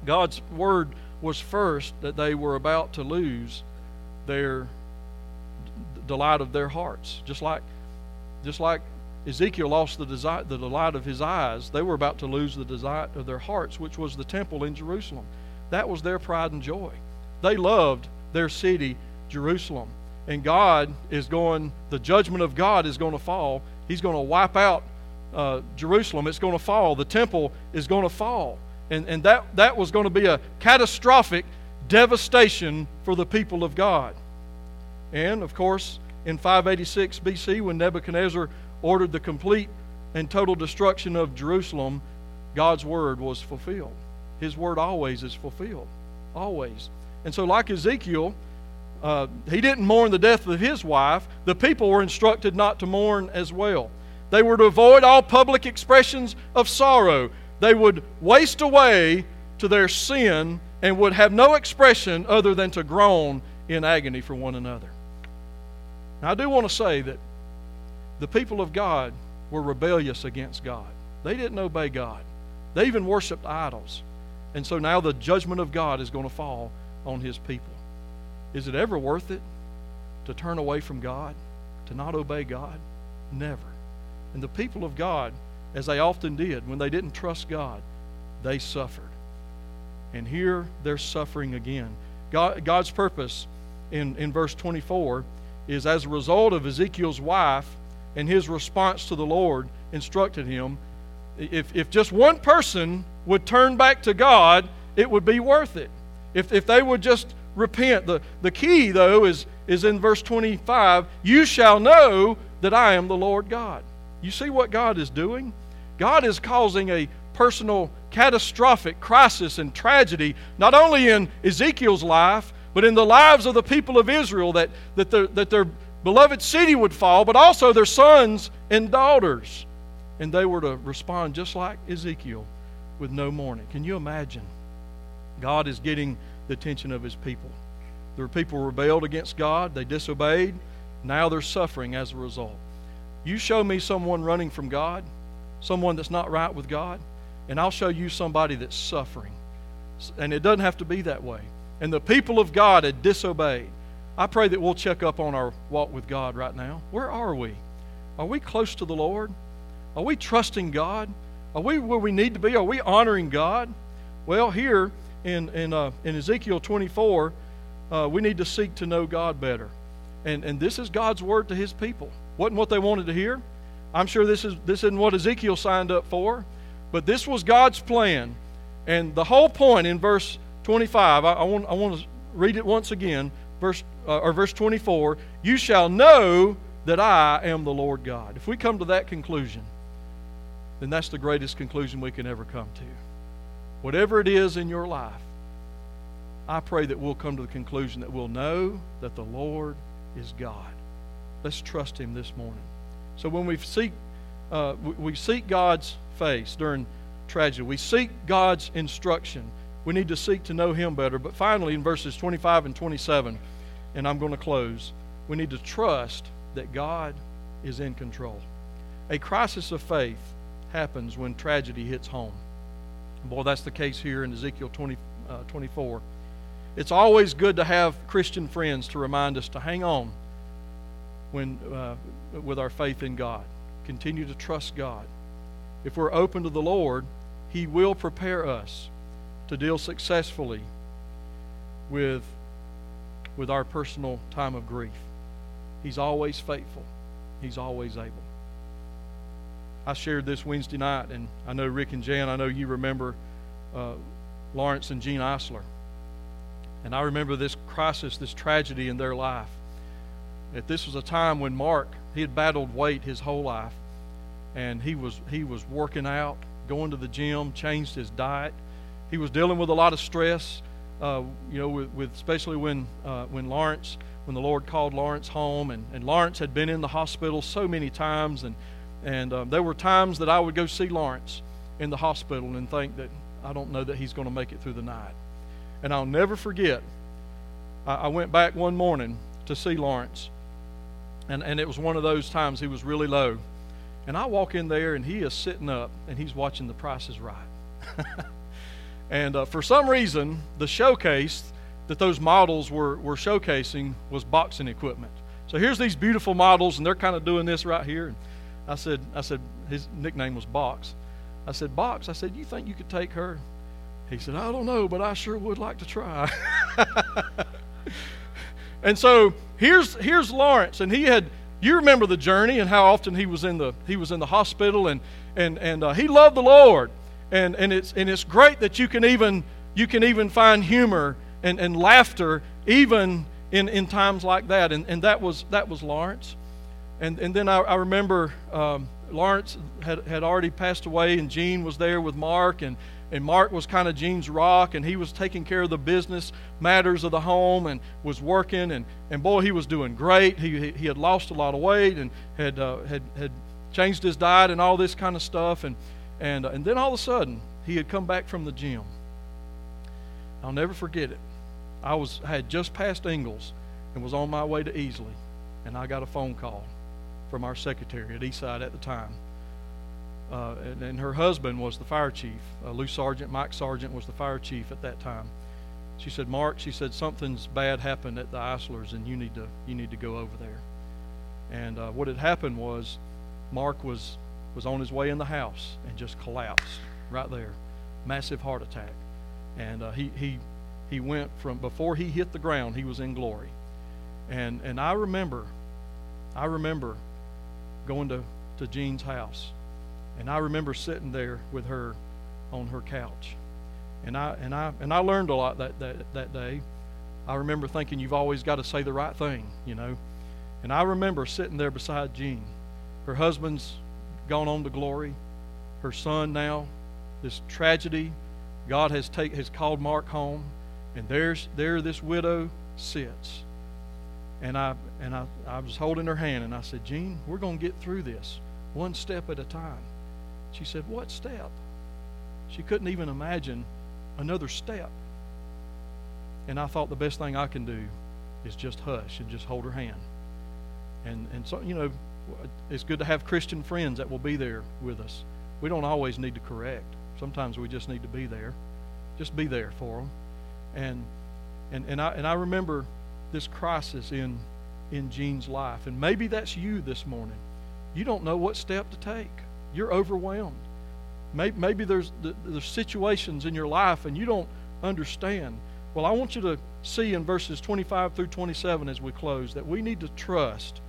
God's word was first that they were about to lose their delight of their hearts. Just like, just like Ezekiel lost the, desire, the delight of his eyes, they were about to lose the delight of their hearts, which was the temple in Jerusalem. That was their pride and joy. They loved their city, Jerusalem and God is going, the judgment of God is going to fall. He's going to wipe out uh, Jerusalem. It's going to fall. The temple is going to fall. And, and that, that was going to be a catastrophic devastation for the people of God. And, of course, in 586 BC, when Nebuchadnezzar ordered the complete and total destruction of Jerusalem, God's word was fulfilled. His word always is fulfilled. Always. And so, like Ezekiel, uh, he didn't mourn the death of his wife. The people were instructed not to mourn as well. They were to avoid all public expressions of sorrow. They would waste away to their sin and would have no expression other than to groan in agony for one another. Now, I do want to say that the people of God were rebellious against God. They didn't obey God, they even worshiped idols. And so now the judgment of God is going to fall on his people. Is it ever worth it to turn away from God, to not obey God? Never. And the people of God, as they often did when they didn't trust God, they suffered. And here they're suffering again. God, God's purpose in, in verse 24 is as a result of Ezekiel's wife and his response to the Lord instructed him if, if just one person would turn back to God, it would be worth it. If, if they would just repent. The, the key, though, is, is in verse 25 You shall know that I am the Lord God. You see what God is doing? God is causing a personal catastrophic crisis and tragedy, not only in Ezekiel's life, but in the lives of the people of Israel, that, that, their, that their beloved city would fall, but also their sons and daughters. And they were to respond just like Ezekiel with no mourning. Can you imagine? God is getting the attention of his people. Were people rebelled against God, they disobeyed, now they're suffering as a result. You show me someone running from God, someone that's not right with God, and I'll show you somebody that's suffering. And it doesn't have to be that way. And the people of God had disobeyed. I pray that we'll check up on our walk with God right now. Where are we? Are we close to the Lord? Are we trusting God? Are we where we need to be? Are we honoring God? Well, here in, in, uh, in Ezekiel 24, uh, we need to seek to know God better. And, and this is God's word to his people. Wasn't what they wanted to hear. I'm sure this, is, this isn't what Ezekiel signed up for, but this was God's plan. And the whole point in verse 25, I, I want, I want to read it once again, verse, uh, or verse 24 You shall know that I am the Lord God. If we come to that conclusion, then that's the greatest conclusion we can ever come to. whatever it is in your life, I pray that we'll come to the conclusion that we'll know that the Lord is God. Let's trust Him this morning. So when we seek, uh, we, seek God's face during tragedy, we seek God's instruction. We need to seek to know Him better. But finally, in verses 25 and 27, and I'm going to close, we need to trust that God is in control. A crisis of faith happens when tragedy hits home. Boy, that's the case here in Ezekiel 20, uh, 24. It's always good to have Christian friends to remind us to hang on when, uh, with our faith in God. Continue to trust God. If we're open to the Lord, He will prepare us to deal successfully with, with our personal time of grief. He's always faithful, He's always able. I shared this Wednesday night, and I know Rick and Jan, I know you remember uh, Lawrence and Jean Eisler. And I remember this crisis, this tragedy in their life. That this was a time when Mark, he had battled weight his whole life. And he was he was working out, going to the gym, changed his diet. He was dealing with a lot of stress, uh, you know, with, with especially when uh, when Lawrence, when the Lord called Lawrence home, and, and Lawrence had been in the hospital so many times, and and um, there were times that I would go see Lawrence in the hospital and think that I don't know that he's going to make it through the night. And I'll never forget, I, I went back one morning to see Lawrence, and, and it was one of those times he was really low. And I walk in there, and he is sitting up, and he's watching The Price is Right. and uh, for some reason, the showcase that those models were, were showcasing was boxing equipment. So here's these beautiful models, and they're kind of doing this right here. I said, I said, his nickname was Box. I said, Box, I said, you think you could take her? He said, I don't know, but I sure would like to try. and so here's here's Lawrence, and he had you remember the journey and how often he was in the he was in the hospital, and and and uh, he loved the Lord, and and it's and it's great that you can even you can even find humor and, and laughter even in, in times like that, and and that was that was Lawrence, and and then I, I remember. Um, Lawrence had, had already passed away, and Jean was there with Mark, and, and Mark was kind of Jean's rock, and he was taking care of the business matters of the home and was working, and, and boy, he was doing great. He, he had lost a lot of weight and had, uh, had, had changed his diet and all this kind of stuff, and, and, uh, and then all of a sudden, he had come back from the gym. I'll never forget it. I was I had just passed Ingles and was on my way to Easley, and I got a phone call from our secretary at Eastside at the time. Uh, and, and, her husband was the fire chief. Uh, Lou Sargent, Mike Sargent was the fire chief at that time. She said, "Mark," she said, "something's bad happened at the Eislers, and you need to you need to go over there." And uh, what had happened was, Mark was was on his way in the house and just collapsed right there, massive heart attack, and uh, he he he went from before he hit the ground, he was in glory, and and I remember, I remember going to, to Jean's house. And I remember sitting there with her on her couch. And I, and I, and I learned a lot that, that, that day. I remember thinking, you've always got to say the right thing, you know. And I remember sitting there beside Jean. Her husband's gone on to glory. Her son now, this tragedy, God has, take, has called Mark home. And there's, there this widow sits and I and I, I was holding her hand and I said, Jean, we're going to get through this one step at a time. She said, What step? She couldn't even imagine another step. And I thought the best thing I can do is just hush and just hold her hand. And and so you know, it's good to have Christian friends that will be there with us. We don't always need to correct. Sometimes we just need to be there. Just be there for them. And and and I and I remember this crisis in in Jean's life. And maybe that's you this morning. You don't know what step to take. You're overwhelmed. Maybe, maybe there's there's situations in your life and you don't understand. Well, I want you to see in verses 25 through 27 as we close that we need to trust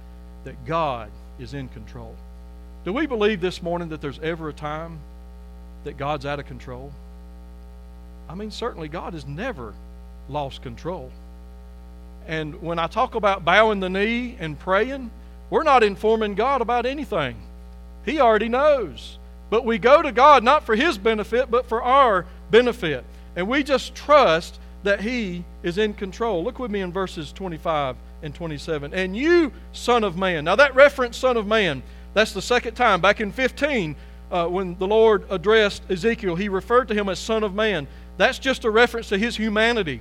that God is in control. Do we believe this morning that there's ever a time that God's out of control? I mean, certainly God has never lost control. And when I talk about bowing the knee and praying, we're not informing God about anything. He already knows. But we go to God not for His benefit, but for our benefit. And we just trust that He is in control. Look with me in verses 25 and 27. And you, Son of Man. Now, that reference, Son of Man, that's the second time. Back in 15, uh, when the Lord addressed Ezekiel, He referred to him as Son of Man. That's just a reference to His humanity.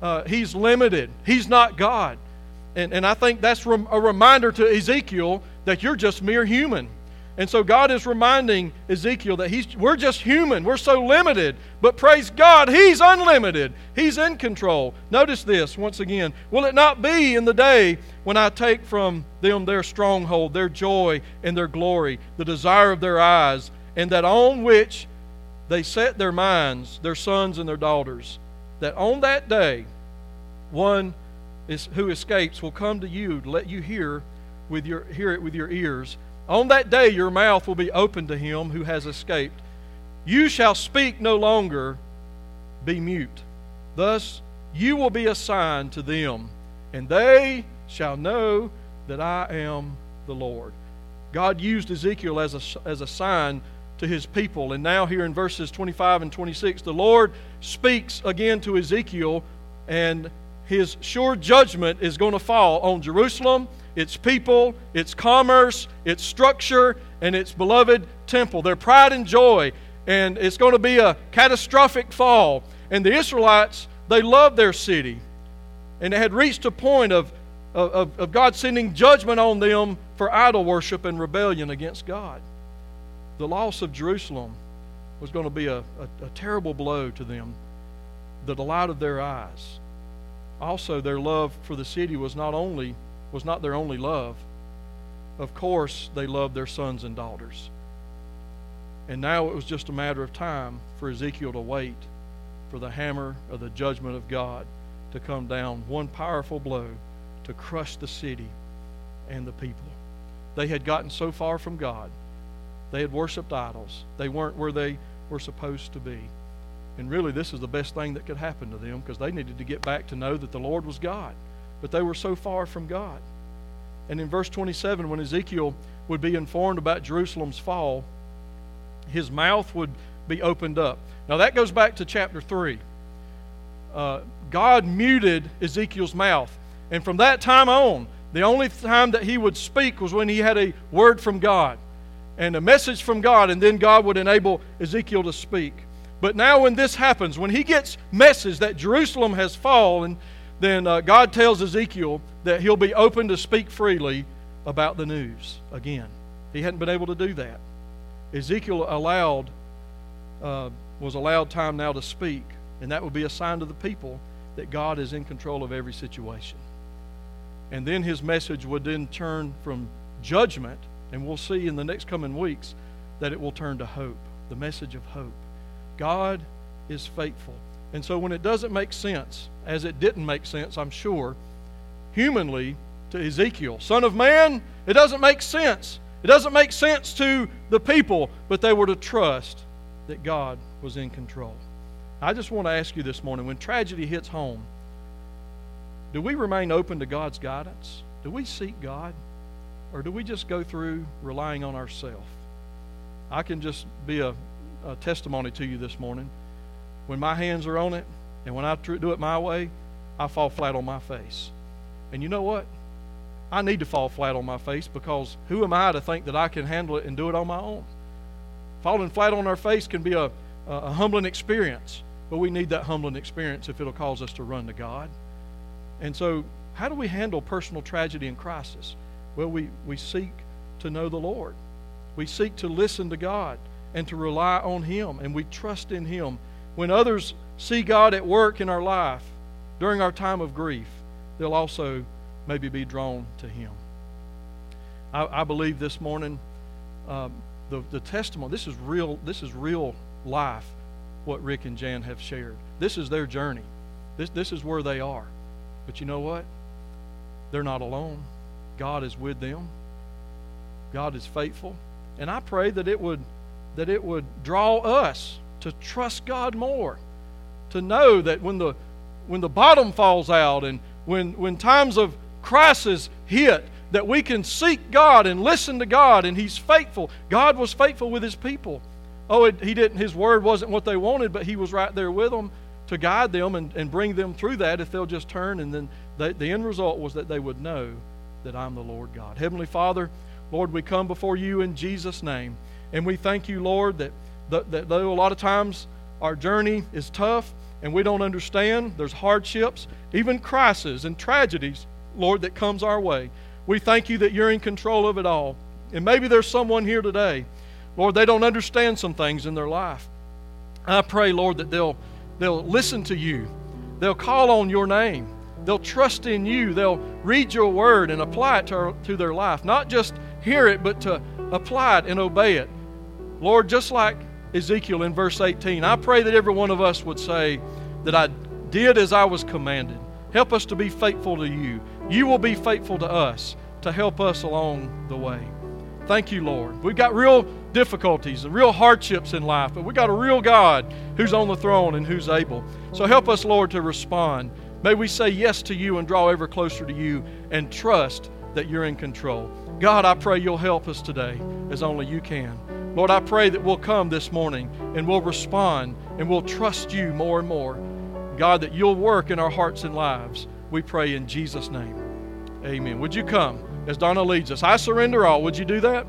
Uh, he's limited, He's not God. And, and I think that's a reminder to Ezekiel that you're just mere human. And so God is reminding Ezekiel that he's, we're just human. We're so limited. But praise God, He's unlimited. He's in control. Notice this once again. Will it not be in the day when I take from them their stronghold, their joy, and their glory, the desire of their eyes, and that on which they set their minds, their sons and their daughters, that on that day one is, who escapes will come to you to let you hear, with your, hear it with your ears on that day, your mouth will be open to him who has escaped. You shall speak no longer, be mute. Thus, you will be a sign to them, and they shall know that I am the Lord. God used Ezekiel as a, as a sign to his people. And now, here in verses 25 and 26, the Lord speaks again to Ezekiel, and his sure judgment is going to fall on Jerusalem its people, its commerce, its structure, and its beloved temple, their pride and joy. And it's going to be a catastrophic fall. And the Israelites, they loved their city. And they had reached a point of, of, of God sending judgment on them for idol worship and rebellion against God. The loss of Jerusalem was going to be a, a, a terrible blow to them, the delight of their eyes. Also, their love for the city was not only was not their only love. Of course, they loved their sons and daughters. And now it was just a matter of time for Ezekiel to wait for the hammer of the judgment of God to come down, one powerful blow to crush the city and the people. They had gotten so far from God. They had worshiped idols. They weren't where they were supposed to be. And really, this is the best thing that could happen to them because they needed to get back to know that the Lord was God but they were so far from God. And in verse 27, when Ezekiel would be informed about Jerusalem's fall, his mouth would be opened up. Now, that goes back to chapter 3. Uh, God muted Ezekiel's mouth. And from that time on, the only time that he would speak was when he had a word from God and a message from God, and then God would enable Ezekiel to speak. But now, when this happens, when he gets message that Jerusalem has fallen, then uh, God tells Ezekiel that he'll be open to speak freely about the news again. He hadn't been able to do that. Ezekiel allowed uh, was allowed time now to speak, and that would be a sign to the people that God is in control of every situation. And then his message would then turn from judgment, and we'll see in the next coming weeks that it will turn to hope, the message of hope. God is faithful. And so when it doesn't make sense, as it didn't make sense, I'm sure, humanly to Ezekiel, son of man, it doesn't make sense. It doesn't make sense to the people, but they were to trust that God was in control. I just want to ask you this morning when tragedy hits home, do we remain open to God's guidance? Do we seek God? Or do we just go through relying on ourselves? I can just be a, a testimony to you this morning. When my hands are on it, and when I do it my way, I fall flat on my face. And you know what? I need to fall flat on my face because who am I to think that I can handle it and do it on my own? Falling flat on our face can be a, a humbling experience, but we need that humbling experience if it'll cause us to run to God. And so, how do we handle personal tragedy and crisis? Well, we, we seek to know the Lord. We seek to listen to God and to rely on Him, and we trust in Him when others see God at work in our life during our time of grief, they'll also maybe be drawn to Him. I, I believe this morning um, the, the testimony, this is real, this is real life, what Rick and Jan have shared. This is their journey. This, this is where they are. But you know what? They're not alone. God is with them. God is faithful. And I pray that it would that it would draw us to trust God more, to know that when the when the bottom falls out and when when times of crisis hit, that we can seek God and listen to God, and He's faithful. God was faithful with His people oh, it, he didn't, his word wasn't what they wanted, but he was right there with them to guide them and, and bring them through that if they'll just turn. And then they, the end result was that they would know that I'm the Lord God. Heavenly Father, Lord, we come before you in Jesus' name. And we thank you, Lord, that though a lot of times our journey is tough and we don't understand, there's hardships, even crises and tragedies, Lord, that comes our way. We thank you that you're in control of it all. And maybe there's someone here today, Lord, they don't understand some things in their life. I pray, Lord, that they'll, they'll listen to you. They'll call on your name. They'll trust in you. They'll read your word and apply it to, to their life. Not just hear it, but to apply it and obey it. Lord, just like Ezekiel in verse 18, I pray that every one of us would say that I did as I was commanded. Help us to be faithful to you. You will be faithful to us to help us along the way. Thank you, Lord. We've got real difficulties and real hardships in life, but we've got a real God who's on the throne and who's able. So help us, Lord, to respond. May we say yes to you and draw ever closer to you and trust that you're in control. God, I pray you'll help us today as only you can. Lord, I pray that we'll come this morning and we'll respond and we'll trust you more and more. God, that you'll work in our hearts and lives. We pray in Jesus' name. Amen. Would you come as Donna leads us? I surrender all. Would you do that?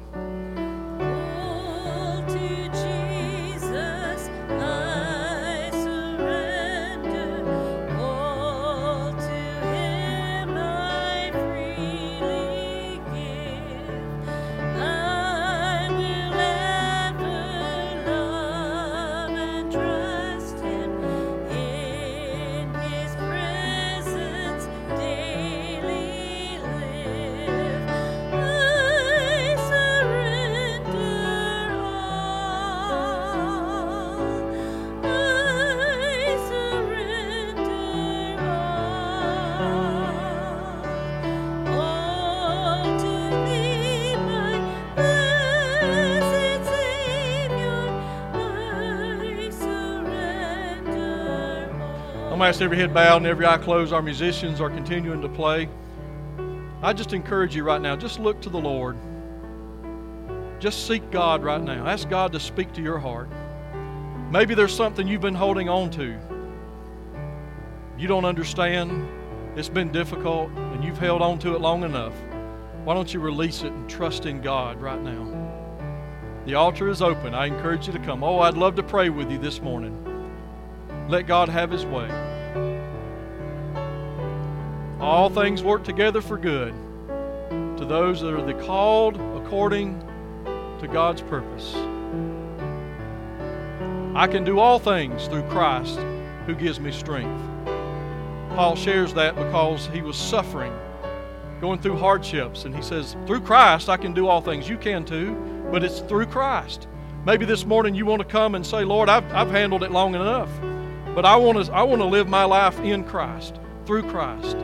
Ask every head bowed and every eye closed. Our musicians are continuing to play. I just encourage you right now, just look to the Lord. Just seek God right now. Ask God to speak to your heart. Maybe there's something you've been holding on to. You don't understand. It's been difficult, and you've held on to it long enough. Why don't you release it and trust in God right now? The altar is open. I encourage you to come. Oh, I'd love to pray with you this morning. Let God have His way. All things work together for good to those that are the called according to God's purpose. I can do all things through Christ who gives me strength. Paul shares that because he was suffering, going through hardships, and he says, Through Christ I can do all things. You can too, but it's through Christ. Maybe this morning you want to come and say, Lord, I've, I've handled it long enough, but I want to, I want to live my life in Christ, through Christ,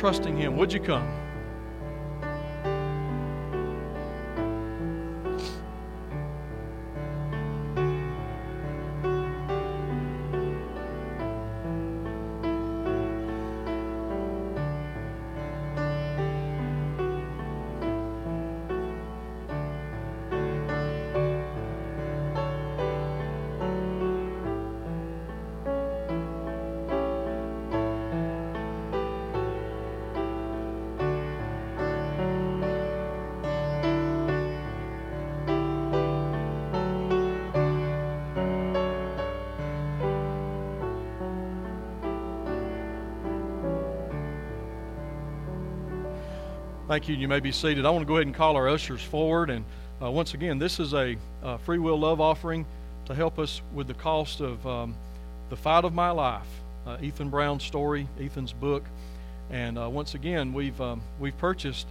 trusting Him. Would you come? Thank you. You may be seated. I want to go ahead and call our ushers forward. And uh, once again, this is a uh, free will love offering to help us with the cost of um, The Fight of My Life, uh, Ethan Brown's story, Ethan's book. And uh, once again, we've, um, we've purchased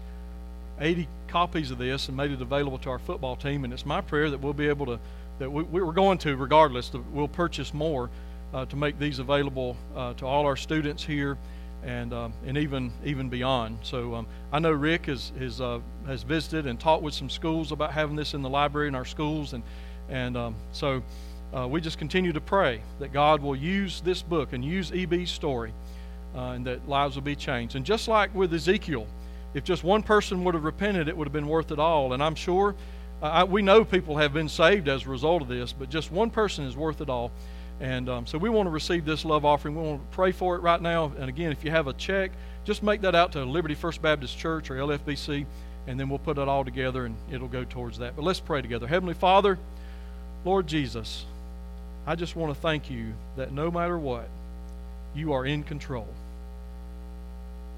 80 copies of this and made it available to our football team. And it's my prayer that we'll be able to, that we, we we're going to, regardless, that we'll purchase more uh, to make these available to all our students here and um, and even even beyond. So um, I know Rick has has uh, has visited and talked with some schools about having this in the library in our schools, and and um, so uh, we just continue to pray that God will use this book and use EB's story, uh, and that lives will be changed. And just like with Ezekiel, if just one person would have repented, it would have been worth it all. And I'm sure I, we know people have been saved as a result of this, but just one person is worth it all. And um, so we want to receive this love offering. We want to pray for it right now. And again, if you have a check, just make that out to Liberty First Baptist Church or LFBC, and then we'll put it all together and it'll go towards that. But let's pray together. Heavenly Father, Lord Jesus, I just want to thank you that no matter what, you are in control.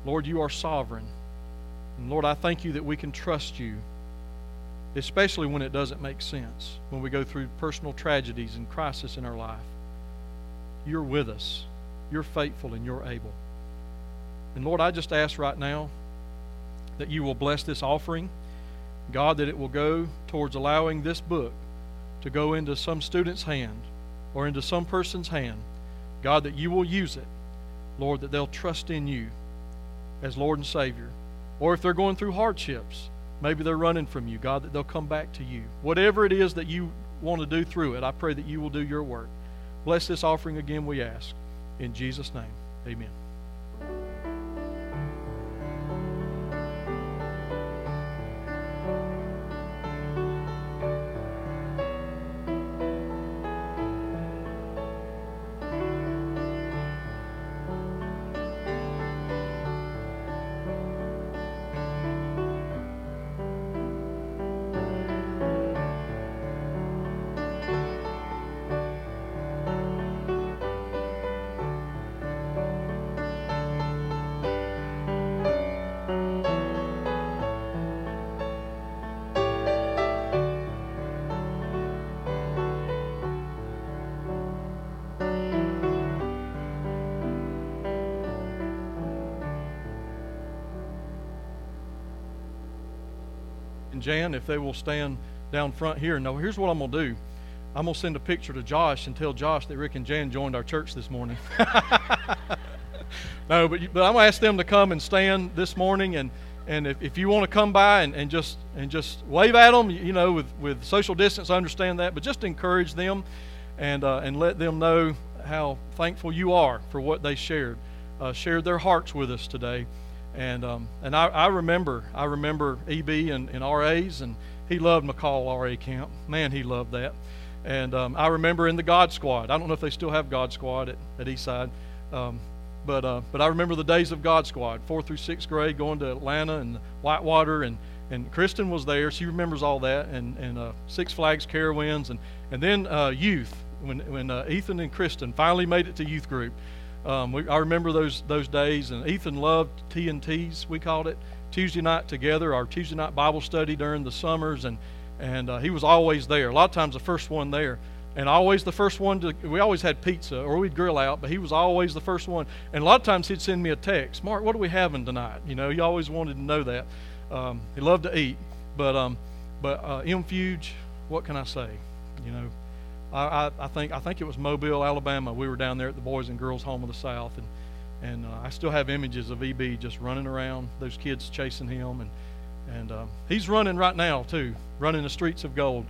Lord, you are sovereign. And Lord, I thank you that we can trust you, especially when it doesn't make sense, when we go through personal tragedies and crisis in our life. You're with us. You're faithful and you're able. And Lord, I just ask right now that you will bless this offering. God, that it will go towards allowing this book to go into some student's hand or into some person's hand. God, that you will use it. Lord, that they'll trust in you as Lord and Savior. Or if they're going through hardships, maybe they're running from you, God, that they'll come back to you. Whatever it is that you want to do through it, I pray that you will do your work. Bless this offering again, we ask. In Jesus' name, amen. And Jan, if they will stand down front here. Now, here's what I'm going to do. I'm going to send a picture to Josh and tell Josh that Rick and Jan joined our church this morning. no, but, but I'm going to ask them to come and stand this morning. And, and if, if you want to come by and, and, just, and just wave at them, you know, with, with social distance, I understand that, but just encourage them and, uh, and let them know how thankful you are for what they shared, uh, shared their hearts with us today. And um, and I, I remember I remember EB and, and RAs and he loved McCall RA camp. Man, he loved that. And um, I remember in the God Squad. I don't know if they still have God Squad at, at Eastside, um, but uh, but I remember the days of God Squad, fourth through sixth grade, going to Atlanta and Whitewater, and and Kristen was there. She remembers all that, and and uh, Six Flags Carowinds, and and then uh, youth when when uh, Ethan and Kristen finally made it to youth group. Um, we, I remember those those days, and Ethan loved T and T's. We called it Tuesday night together, our Tuesday night Bible study during the summers, and and uh, he was always there. A lot of times, the first one there, and always the first one to. We always had pizza, or we'd grill out, but he was always the first one. And a lot of times, he'd send me a text, Mark, what are we having tonight? You know, he always wanted to know that. Um, he loved to eat, but um, but uh, M. Fuge, what can I say? You know, I, I, think I think it was Mobile, Alabama. We were down there at the Boys and Girls Home of the South, and and uh, I still have images of EB just running around, those kids chasing him, and and uh, he's running right now too, running the streets of gold.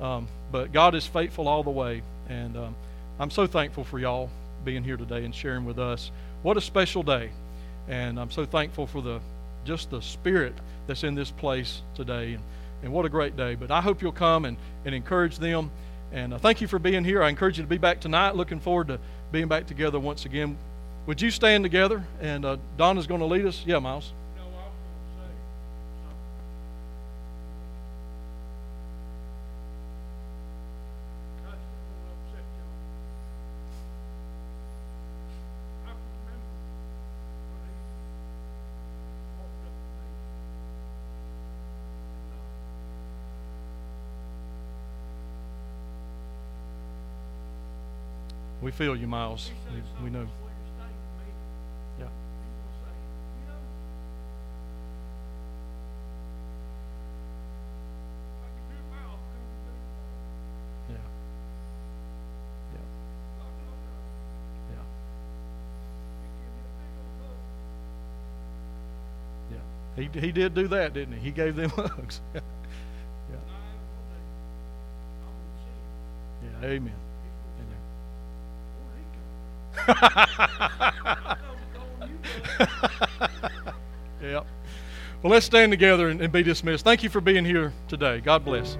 Um, but God is faithful all the way, and um, I'm so thankful for y'all being here today and sharing with us. What a special day, and I'm so thankful for the just the spirit that's in this place today, and, and what a great day. But I hope you'll come and, and encourage them. And uh, thank you for being here. I encourage you to be back tonight. Looking forward to being back together once again. Would you stand together? And uh, Donna's going to lead us. Yeah, Miles. Feel you, Miles. We, we know. Yeah. Yeah. Yeah. Yeah. Yeah. He, he did do that, didn't he? He gave them hugs. yeah. Yeah. Amen. yep. Well, let's stand together and, and be dismissed. Thank you for being here today. God bless.